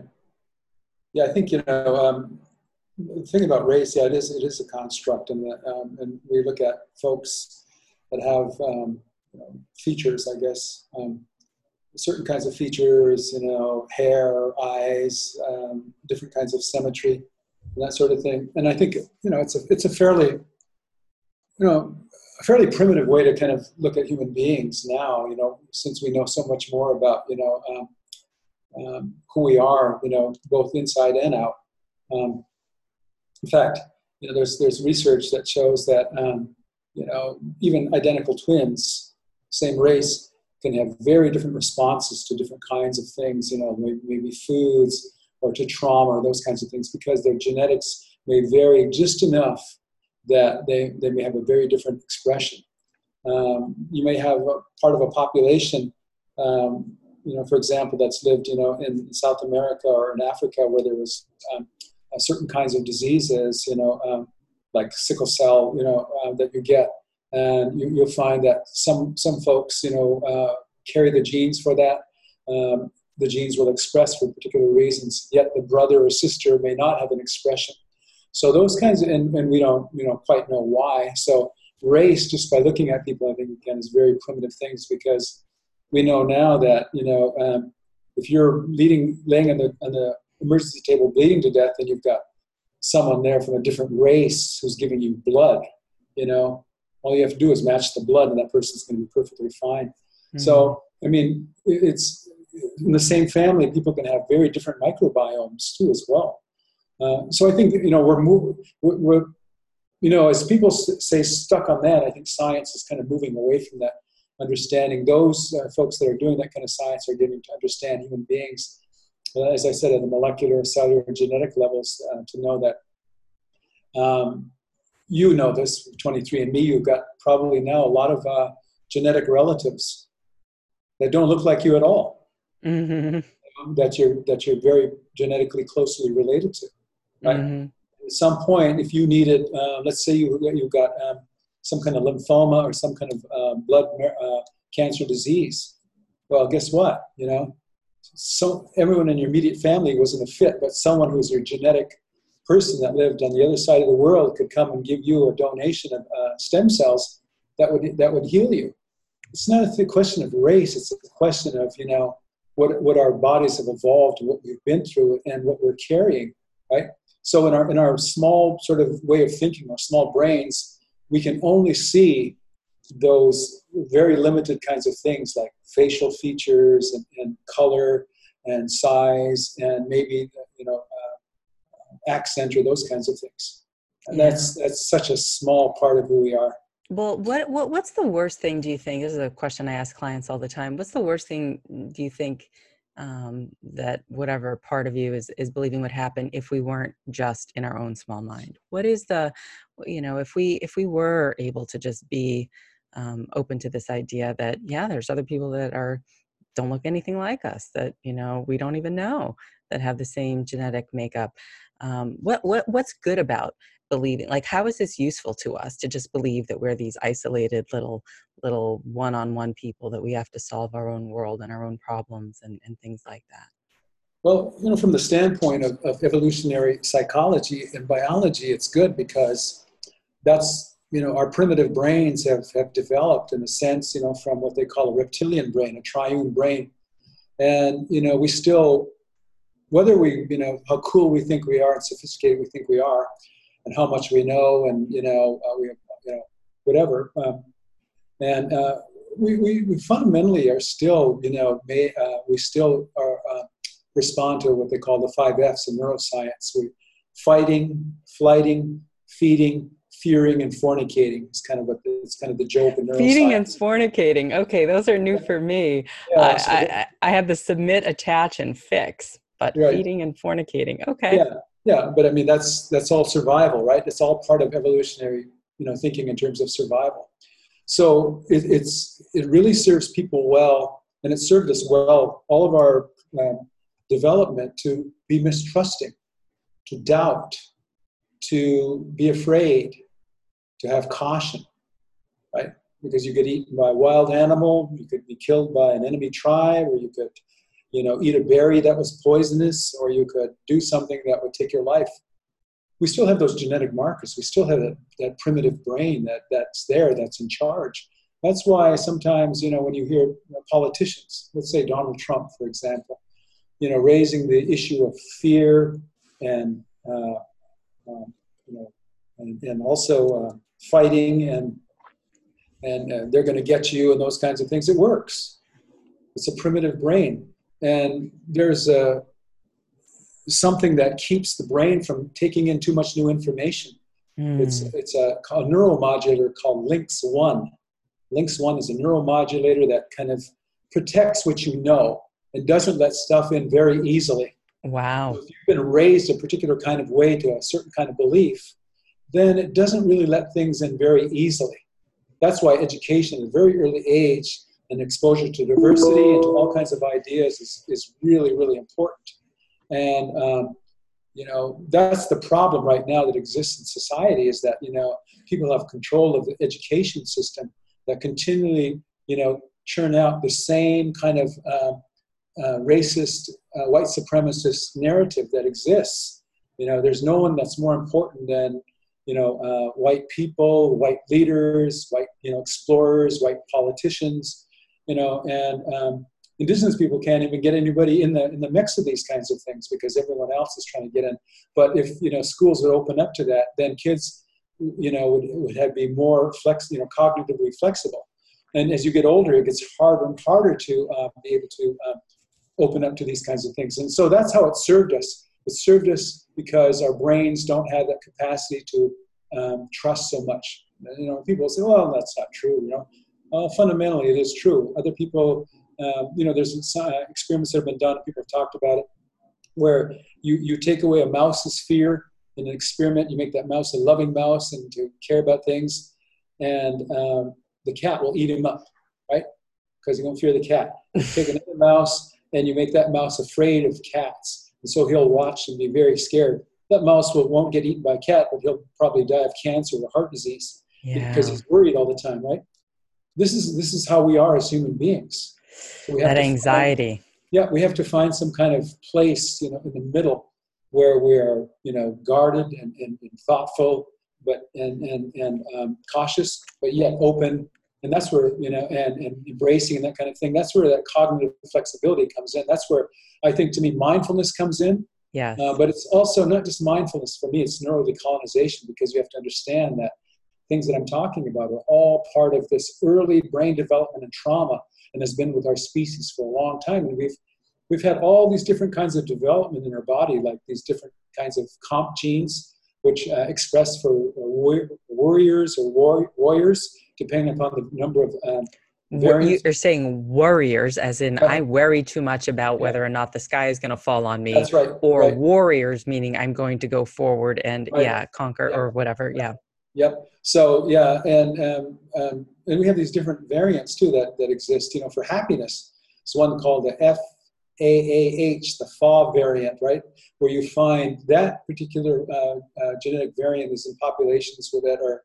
Yeah, I think, you know, um, the thing about race, yeah, it is it is a construct, and um, and we look at folks that have um, you know, features, I guess, um, certain kinds of features, you know, hair, eyes, um, different kinds of symmetry, and that sort of thing. And I think you know it's a it's a fairly you know a fairly primitive way to kind of look at human beings now. You know, since we know so much more about you know um, um, who we are, you know, both inside and out. Um, in fact, you know, there's there's research that shows that um, you know even identical twins, same race, can have very different responses to different kinds of things. You know, maybe, maybe foods or to trauma or those kinds of things because their genetics may vary just enough that they, they may have a very different expression. Um, you may have a part of a population, um, you know, for example, that's lived, you know, in South America or in Africa where there was um, certain kinds of diseases, you know, um, like sickle cell, you know, uh, that you get, and you, will find that some some folks, you know, uh, carry the genes for that. Um, the genes will express for particular reasons, yet the brother or sister may not have an expression. So those kinds of, and, and we don't, you know, quite know why. So race, just by looking at people, I think again is very primitive things because we know now that you know um, if you're leading, laying on the on the emergency table bleeding to death and you've got someone there from a different race who's giving you blood, you know, all you have to do is match the blood and that person's going to be perfectly fine. Mm-hmm. So, I mean, it's in the same family, people can have very different microbiomes too, as well. Uh, so I think, you know, we're, moving, we're, we're, you know, as people say stuck on that, I think science is kind of moving away from that understanding. Those uh, folks that are doing that kind of science are getting to understand human beings as I said, at the molecular, cellular, genetic levels, uh, to know that um, you know this, 23andMe, you've got probably now a lot of uh, genetic relatives that don't look like you at all. Mm-hmm. That you're that you're very genetically closely related to, right? Mm-hmm. At some point, if you needed, uh, let's say you you got um, some kind of lymphoma or some kind of uh, blood uh, cancer disease, well, guess what? You know, so everyone in your immediate family wasn't a fit, but someone who was your genetic person that lived on the other side of the world could come and give you a donation of uh, stem cells that would that would heal you. it's not a question of race. It's a question of you know what what our bodies have evolved, what we've been through, and what we're carrying, right? So in our in our small sort of way of thinking, our small brains, we can only see those very limited kinds of things like facial features and, and color and size and maybe you know uh, accent or those kinds of things. And yeah. that's that's such a small part of who we are. Well, what, what what's the worst thing do you think? This is a question I ask clients all the time. What's the worst thing do you think um, that whatever part of you is is believing would happen if we weren't just in our own small mind? What is the, you know, if we if we were able to just be um, open to this idea that yeah, there's other people that are don't look anything like us that you know we don't even know that have the same genetic makeup. Um, what what what's good about believing like how is this useful to us to just believe that we're these isolated little little one-on-one people that we have to solve our own world and our own problems and, and things like that well you know from the standpoint of, of evolutionary psychology and biology it's good because that's you know our primitive brains have, have developed in a sense you know from what they call a reptilian brain a triune brain. And you know we still whether we you know how cool we think we are and sophisticated we think we are and how much we know and you know uh, we you know whatever um, and uh, we, we, we, fundamentally are still you know may, uh, we still are uh, respond to what they call the five F's in neuroscience. We fighting flighting feeding fearing and fornicating is kind of what it's kind of the joke in. Feeding and fornicating. Okay, those are new for me. Yeah, so I, I, I, have the submit, attach, and fix, but right. feeding and fornicating. Okay. Yeah, yeah, but I mean that's that's all survival, right? It's all part of evolutionary, you know, thinking in terms of survival. So it, it's it really serves people well, and it served us well. All of our um, development to be mistrusting, to doubt, to be afraid, to have caution, right? Because you could get eaten by a wild animal, you could be killed by an enemy tribe, or you could you know, eat a berry that was poisonous, or you could do something that would take your life. We still have those genetic markers. We still have that, that primitive brain that, that's there, that's in charge. That's why sometimes, you know, when you hear politicians, let's say Donald Trump, for example, you know, raising the issue of fear and, uh, um, you know, and, and also uh, fighting and and uh, they're going to get you and those kinds of things. It works. It's a primitive brain and there's a something that keeps the brain from taking in too much new information. Mm. It's it's a, a neuromodulator called Lynx One. Lynx One is a neuromodulator that kind of protects what you know and doesn't let stuff in very easily. Wow. So if you've been raised a particular kind of way to a certain kind of belief, then it doesn't really let things in very easily. That's why education at a very early age and exposure to diversity and to all kinds of ideas is, is really, really important. And, um, you know, that's the problem right now that exists in society is that, you know, people have control of the education system that continually, you know, churn out the same kind of um, uh, racist, uh, white supremacist narrative that exists. You know, there's no one that's more important than, you know, uh, white people, white leaders, white, you know, explorers, white politicians you know, and um, indigenous people can't even get anybody in the in the mix of these kinds of things because everyone else is trying to get in. But if you know schools would open up to that, then kids, you know, would would have be more flex, you know, cognitively flexible. And as you get older, it gets harder and harder to uh, be able to um, open up to these kinds of things. And so that's how it served us. It served us because our brains don't have that capacity to um, trust so much. You know, people say, "Well, that's not true." You know, uh, fundamentally it is true. Other people, uh, you know, there's uh, experiments that have been done, people have talked about it, where you, you take away a mouse's fear in an experiment, you make that mouse a loving mouse and to care about things, and um, the cat will eat him up, right? Because he won't fear the cat. You take another mouse and you make that mouse afraid of cats, and so he'll watch and be very scared. That mouse will, won't get eaten by a cat, but he'll probably die of cancer or heart disease yeah. because he's worried all the time, right? this is this is how we are as human beings. So that anxiety. Find, yeah, we have to find some kind of place, you know, in the middle where we are, you know, guarded and, and, and thoughtful, but and and and um, cautious, but yet open and that's where you know and, and embracing and that kind of thing that's where that cognitive flexibility comes in. That's where i think to me mindfulness comes in. Yeah uh, but it's also not just mindfulness for me it's neurodecolonization because you have to understand that things that i'm talking about are all part of this early brain development and trauma and has been with our species for a long time. And we've we've had all these different kinds of development in our body like these different kinds of COMT genes which uh, express for uh, warriors or war- warriors depending upon the number of um, variants. You're saying warriors, as in I worry too much about yeah. whether or not the sky is going to fall on me. That's right. Or right. warriors, meaning I'm going to go forward and right. yeah, conquer yeah. or whatever. Yeah. Yep. So yeah, and um, um, and we have these different variants too that that exist. You know, for happiness, it's one called the F AAH, the FA variant, right? Where you find that particular uh, uh, genetic variant is in populations where that are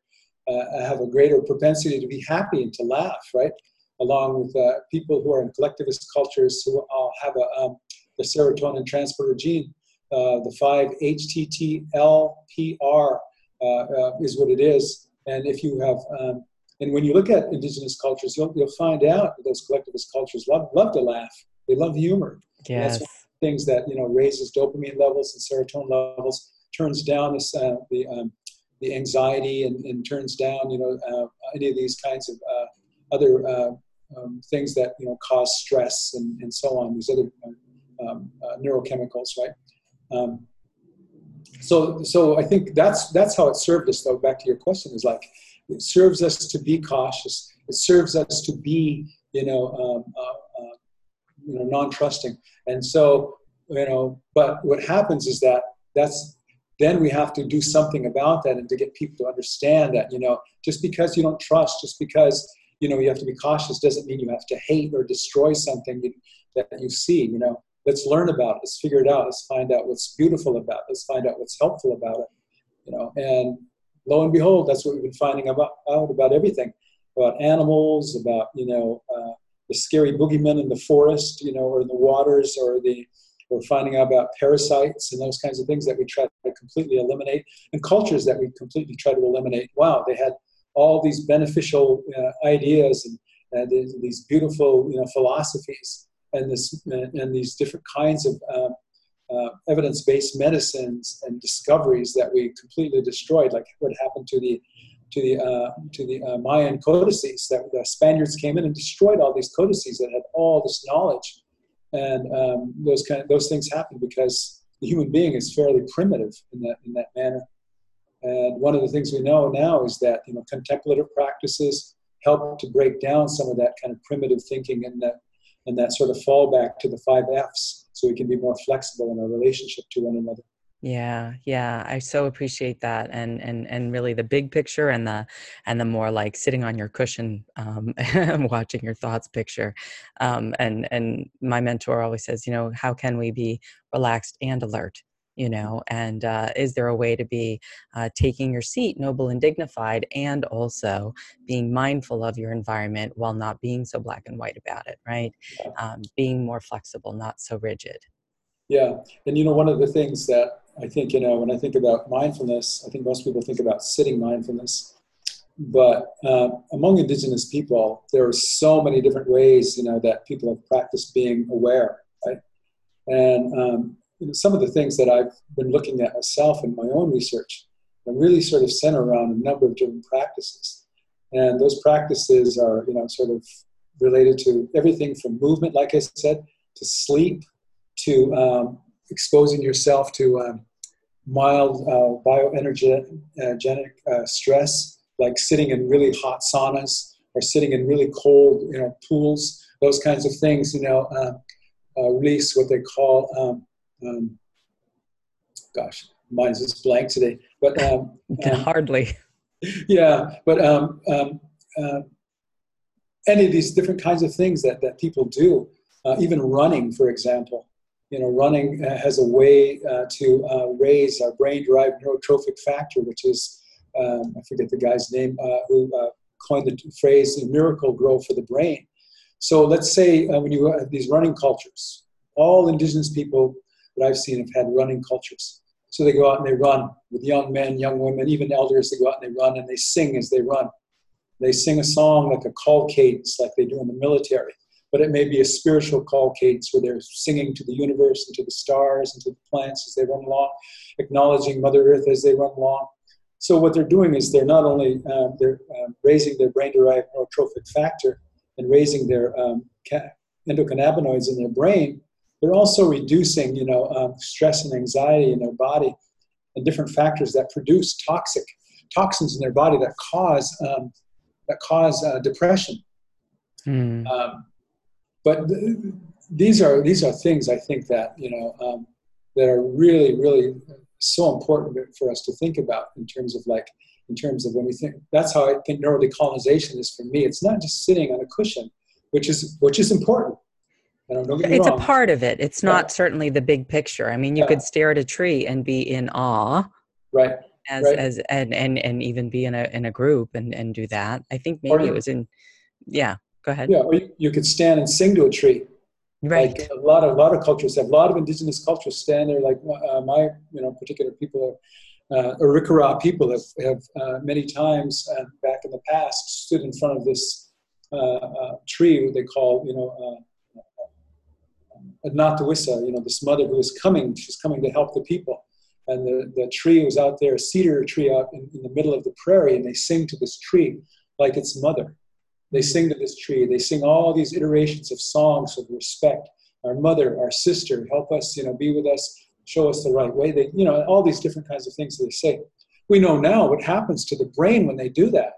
uh, have a greater propensity to be happy and to laugh, right? Along with uh, people who are in collectivist cultures who all have a, um, the serotonin transporter gene, uh, the 5-HTT-LPR uh, uh, is what it is. And if you have, um, and when you look at indigenous cultures, you'll, you'll find out that those collectivist cultures love, love to laugh. They love humor. Yes. things that, you know, raises dopamine levels and serotonin levels, turns down this, uh, the um, the anxiety and, and turns down, you know, uh, any of these kinds of uh, other uh, um, things that you know cause stress and, and so on. These other um, uh, neurochemicals, right? Um, so, so I think that's that's how it served us. Though, back to your question, is like it serves us to be cautious. It serves us to be, you know, um, uh, uh, you know, non-trusting. And so, you know, but what happens is that that's then we have to do something about that and to get people to understand that you know just because you don't trust just because you know you have to be cautious doesn't mean you have to hate or destroy something that you see you know. Let's learn about it. Let's figure it out. Let's find out what's beautiful about it. Let's find out what's helpful about it you know. And lo and behold that's what we've been finding about, out about everything about animals about you know uh, the scary boogeymen in the forest you know or in the waters or the we're finding out about parasites and those kinds of things that we try to completely eliminate, and cultures that we completely try to eliminate. Wow, they had all these beneficial uh, ideas and, and, these beautiful you know, philosophies and, this, and these different kinds of uh, uh, evidence-based medicines and discoveries that we completely destroyed, like what happened to the to the uh, to the uh, Mayan codices that the Spaniards came in and destroyed all these codices that had all this knowledge and um, those kind of, those things happen because the human being is fairly primitive in that in that manner. And one of the things we know now is that you know contemplative practices help to break down some of that kind of primitive thinking and that and that sort of fallback to the five F's, so we can be more flexible in our relationship to one another. Yeah, yeah, I so appreciate that, and and and really the big picture and the and the more like sitting on your cushion, um, watching your thoughts picture, um, and and my mentor always says, you know, how can we be relaxed and alert, you know, and uh, is there a way to be uh, taking your seat, noble and dignified, and also being mindful of your environment while not being so black and white about it, right? Um, being more flexible, not so rigid. Yeah, and you know, one of the things that I think, you know, when I think about mindfulness, I think most people think about sitting mindfulness. But uh, among indigenous people, there are so many different ways, you know, that people have practiced being aware, right? And um, you know, some of the things that I've been looking at myself in my own research are really sort of center around a number of different practices. And those practices are, you know, sort of related to everything from movement, like I said, to sleep, to um, exposing yourself to um, mild uh, bioenergetic uh, stress, like sitting in really hot saunas or sitting in really cold you know, pools, those kinds of things, you know, uh, uh release what they call, um, um, gosh, mine's just blank today, but um, um hardly. Yeah, but um, um, uh, any of these different kinds of things that, that people do, uh, even running, for example, you know, running uh, has a way uh, to uh, raise our brain-derived neurotrophic factor, which is um, I forget the guy's name who coined the phrase "the "Miracle-Gro" for the brain." So let's say when you have these running cultures, all indigenous people that I've seen have had running cultures. So they go out and they run with young men, young women, even elders. They go out and they run and they sing as they run. They sing a song like a call cadence, like they do in the military, but it may be a spiritual call cadence where they're singing to the universe and to the stars and to the plants as they run along, acknowledging Mother Earth as they run along. So what they're doing is they're not only uh, they're uh, raising their brain-derived neurotrophic factor and raising their um, endocannabinoids in their brain, they're also reducing, you know, um, stress and anxiety in their body and different factors that produce toxic toxins in their body that cause um, that cause uh, depression. Mm. Um, but th- these are these are things I think that you know um, that are really really so important for us to think about in terms of like in terms of when we think that's how I think neurodecolonization is for me. It's not just sitting on a cushion, which is which is important. it's wrong. a part of it. It's not yeah. certainly the big picture. I mean, you yeah. could stare at a tree and be in awe. Right as right. as and and and even be in a in a group and and do that. I think maybe you, it was in. Yeah, go ahead. Yeah, or you, you could stand and sing to a tree. Right. Like a lot of a lot of cultures have a lot of indigenous cultures stand there. Like uh, my you know particular people. Uh, Arikara people have, have uh, many times uh, back in the past stood in front of this uh, uh, tree they call you know uh, Adnatawissa, you know this mother who is coming. She's coming to help the people and the, the tree was out there, a cedar tree out in, in, the middle of the prairie, and they sing to this tree like its mother. They sing to this tree. They sing all these iterations of songs of respect. Our mother, our sister, help us, you know, be with us, show us the right way. They, you know, all these different kinds of things that they say. We know now what happens to the brain when they do that.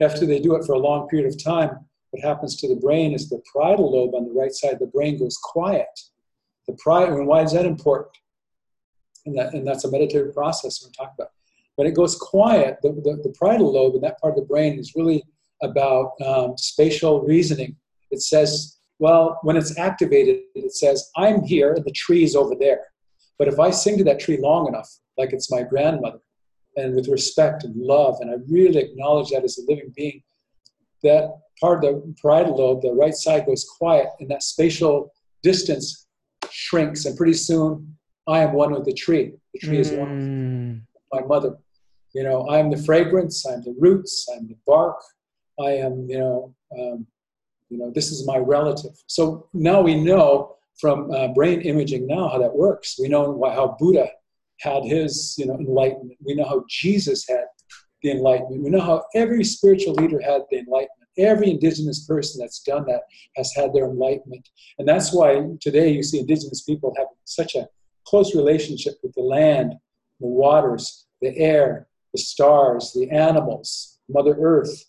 After they do it for a long period of time, what happens to the brain is the parietal lobe on the right side of the brain goes quiet. The parietal, and why is that important? and, that, and that's a meditative process we're talking about. When it goes quiet, the, the, the parietal lobe and that part of the brain is really about um, spatial reasoning. It says, well, when it's activated, it says, I'm here and the tree is over there. But if I sing to that tree long enough, like it's my grandmother, and with respect and love, and I really acknowledge that as a living being, that part of the parietal lobe, the right side goes quiet, and that spatial distance shrinks, and pretty soon I am one with the tree. The tree mm. is one with my mother. You know, I am the fragrance. I'm the roots. I'm the bark. I am, you know, um, you know, this is my relative. So now we know from uh, brain imaging now how that works. We know how Buddha had his, you know, enlightenment. We know how Jesus had the enlightenment. We know how every spiritual leader had the enlightenment. Every indigenous person that's done that has had their enlightenment. And that's why today you see indigenous people have such a close relationship with the land, the waters, the air, the stars, the animals, Mother Earth,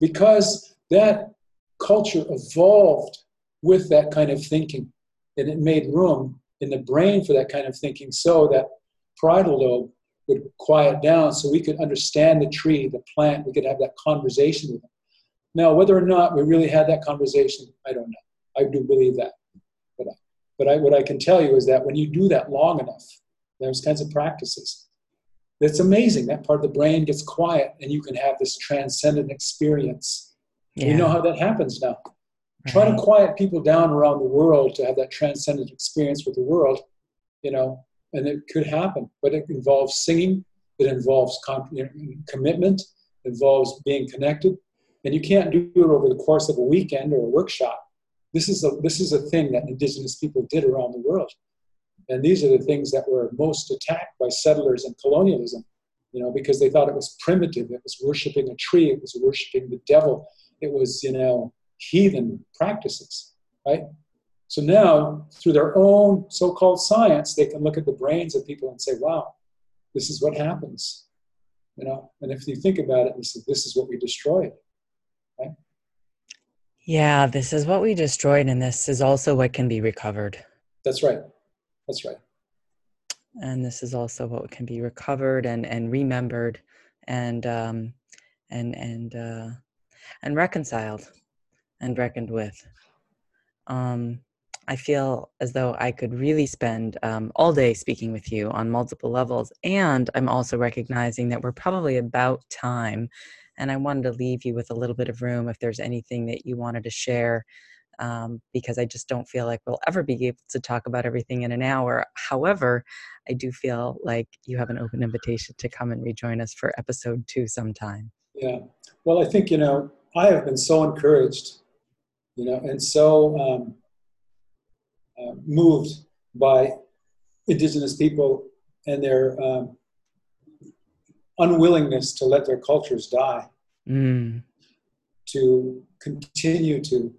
because that culture evolved with that kind of thinking. And it made room in the brain for that kind of thinking so that parietal lobe would quiet down so we could understand the tree, the plant, we could have that conversation with them. Now, whether or not we really had that conversation, I don't know. I do believe that. But but I, what I can tell you is that when you do that long enough, those kinds of practices, it's amazing. That part of the brain gets quiet and you can have this transcendent experience. Yeah. You know how that happens now. Right. Try to quiet people down around the world to have that transcendent experience with the world, you know, and it could happen. But it involves singing, it involves commitment, it involves being connected. And you can't do it over the course of a weekend or a workshop this is a this is a thing that indigenous people did around the world, and these are the things that were most attacked by settlers and colonialism. You know, because they thought it was primitive. It was worshiping a tree. It was worshiping the devil. It was you know heathen practices, right? So now, through their own so-called science, they can look at the brains of people and say, "Wow, this is what happens." You know, and if you think about it, this is, this is what we destroyed. Right? Yeah, this is what we destroyed, and this is also what can be recovered. That's right. That's right. And this is also what can be recovered and and remembered, and um, and and uh, and reconciled, and reckoned with. Um, I feel as though I could really spend um, all day speaking with you on multiple levels, and I'm also recognizing that we're probably about time and I wanted to leave you with a little bit of room if there's anything that you wanted to share, um, because I just don't feel like we'll ever be able to talk about everything in an hour. However, I do feel like you have an open invitation to come and rejoin us for episode two sometime. Yeah. Well, I think, you know, I have been so encouraged, you know, and so um, uh, moved by indigenous people and their um, unwillingness to let their cultures die, mm. to continue to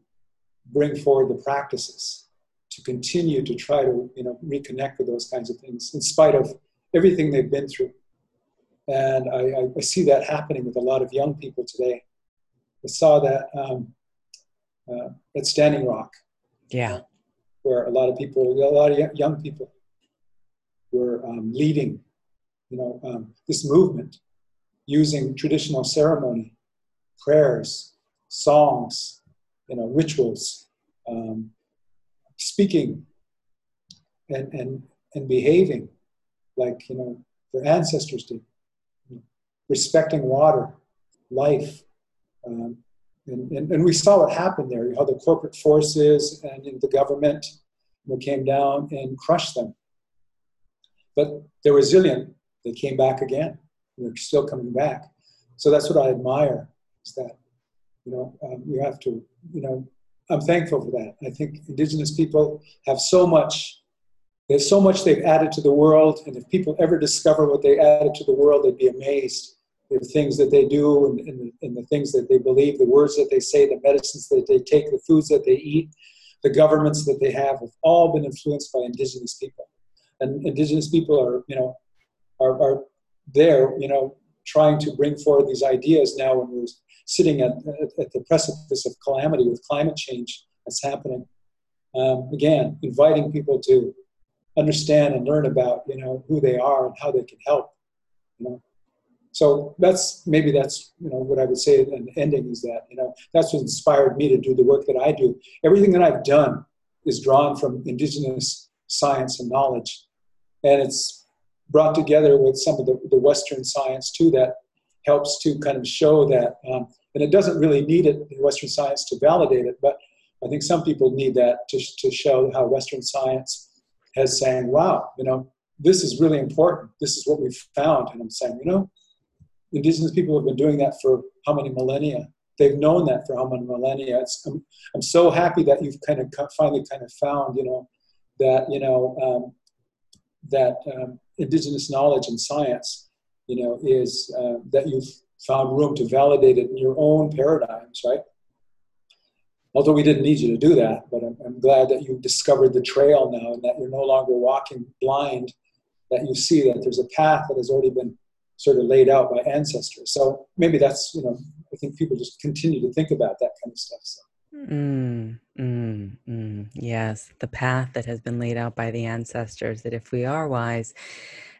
bring forward the practices, to continue to try to you know reconnect with those kinds of things in spite of everything they've been through. And I, I see that happening with a lot of young people today. I saw that um, uh, at Standing Rock. Yeah. Where a lot of people, a lot of young people were um, leading, you know, um, this movement using traditional ceremony, prayers, songs, you know, rituals, um, speaking and, and, and behaving like, you know, their ancestors did, respecting water, life. Um, and, and, and, we saw what happened there, how the corporate forces and the government you know, came down and crushed them. But they're resilient. They came back again. They're still coming back. So that's what I admire is that, you know, um, you have to, you know, I'm thankful for that. I think Indigenous people have so much, there's so much they've added to the world. And if people ever discover what they added to the world, they'd be amazed. The things that they do and, and, and the things that they believe, the words that they say, the medicines that they take, the foods that they eat, the governments that they have have all been influenced by Indigenous people and indigenous people are you know are, are there you know trying to bring forward these ideas now when we're sitting at, at, the precipice of calamity with climate change that's happening. Um, again inviting people to understand and learn about you know who they are and how they can help you know. So that's maybe that's you know what i would say in ending is that you know that's what inspired me to do the work that i do. Everything that i've done is drawn from indigenous science and knowledge. And it's brought together with some of the, the Western science too that helps to kind of show that. Um, and it doesn't really need it, Western science to validate it, but I think some people need that to, to show how Western science has saying, wow, you know, this is really important. This is what we've found. And I'm saying, you know, indigenous people have been doing that for how many millennia? They've known that for how many millennia? It's, I'm, I'm so happy that you've kind of finally kind of found, you know, that, you know, um, that um, indigenous knowledge and science, you know, is uh, that you've found room to validate it in your own paradigms, right? Although we didn't need you to do that, but I'm, I'm glad that you've discovered the trail now and that you're no longer walking blind, that you see that there's a path that has already been sort of laid out by ancestors. So maybe that's, you know, I think people just continue to think about that kind of stuff. So. Mm, mm, mm. Yes, the path that has been laid out by the ancestors, that if we are wise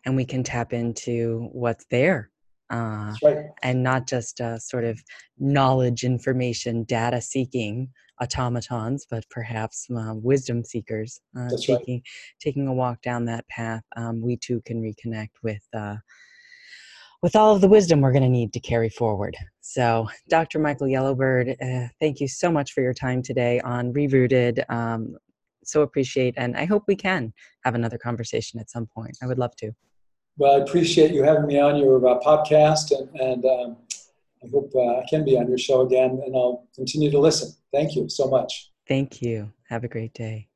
and we can tap into what's there, uh, right. and not just uh, sort of knowledge, information, data seeking automatons, but perhaps uh, wisdom seekers, uh, taking, right. taking a walk down that path, um, we too can reconnect with uh, with all of the wisdom we're going to need to carry forward. So, Dr. Michael Yellow Bird, uh, thank you so much for your time today on Rerooted. Um, so appreciate, and I hope we can have another conversation at some point. I would love to. Well, I appreciate you having me on your uh, podcast, and, and um, I hope uh, I can be on your show again, and I'll continue to listen. Thank you so much. Thank you. Have a great day.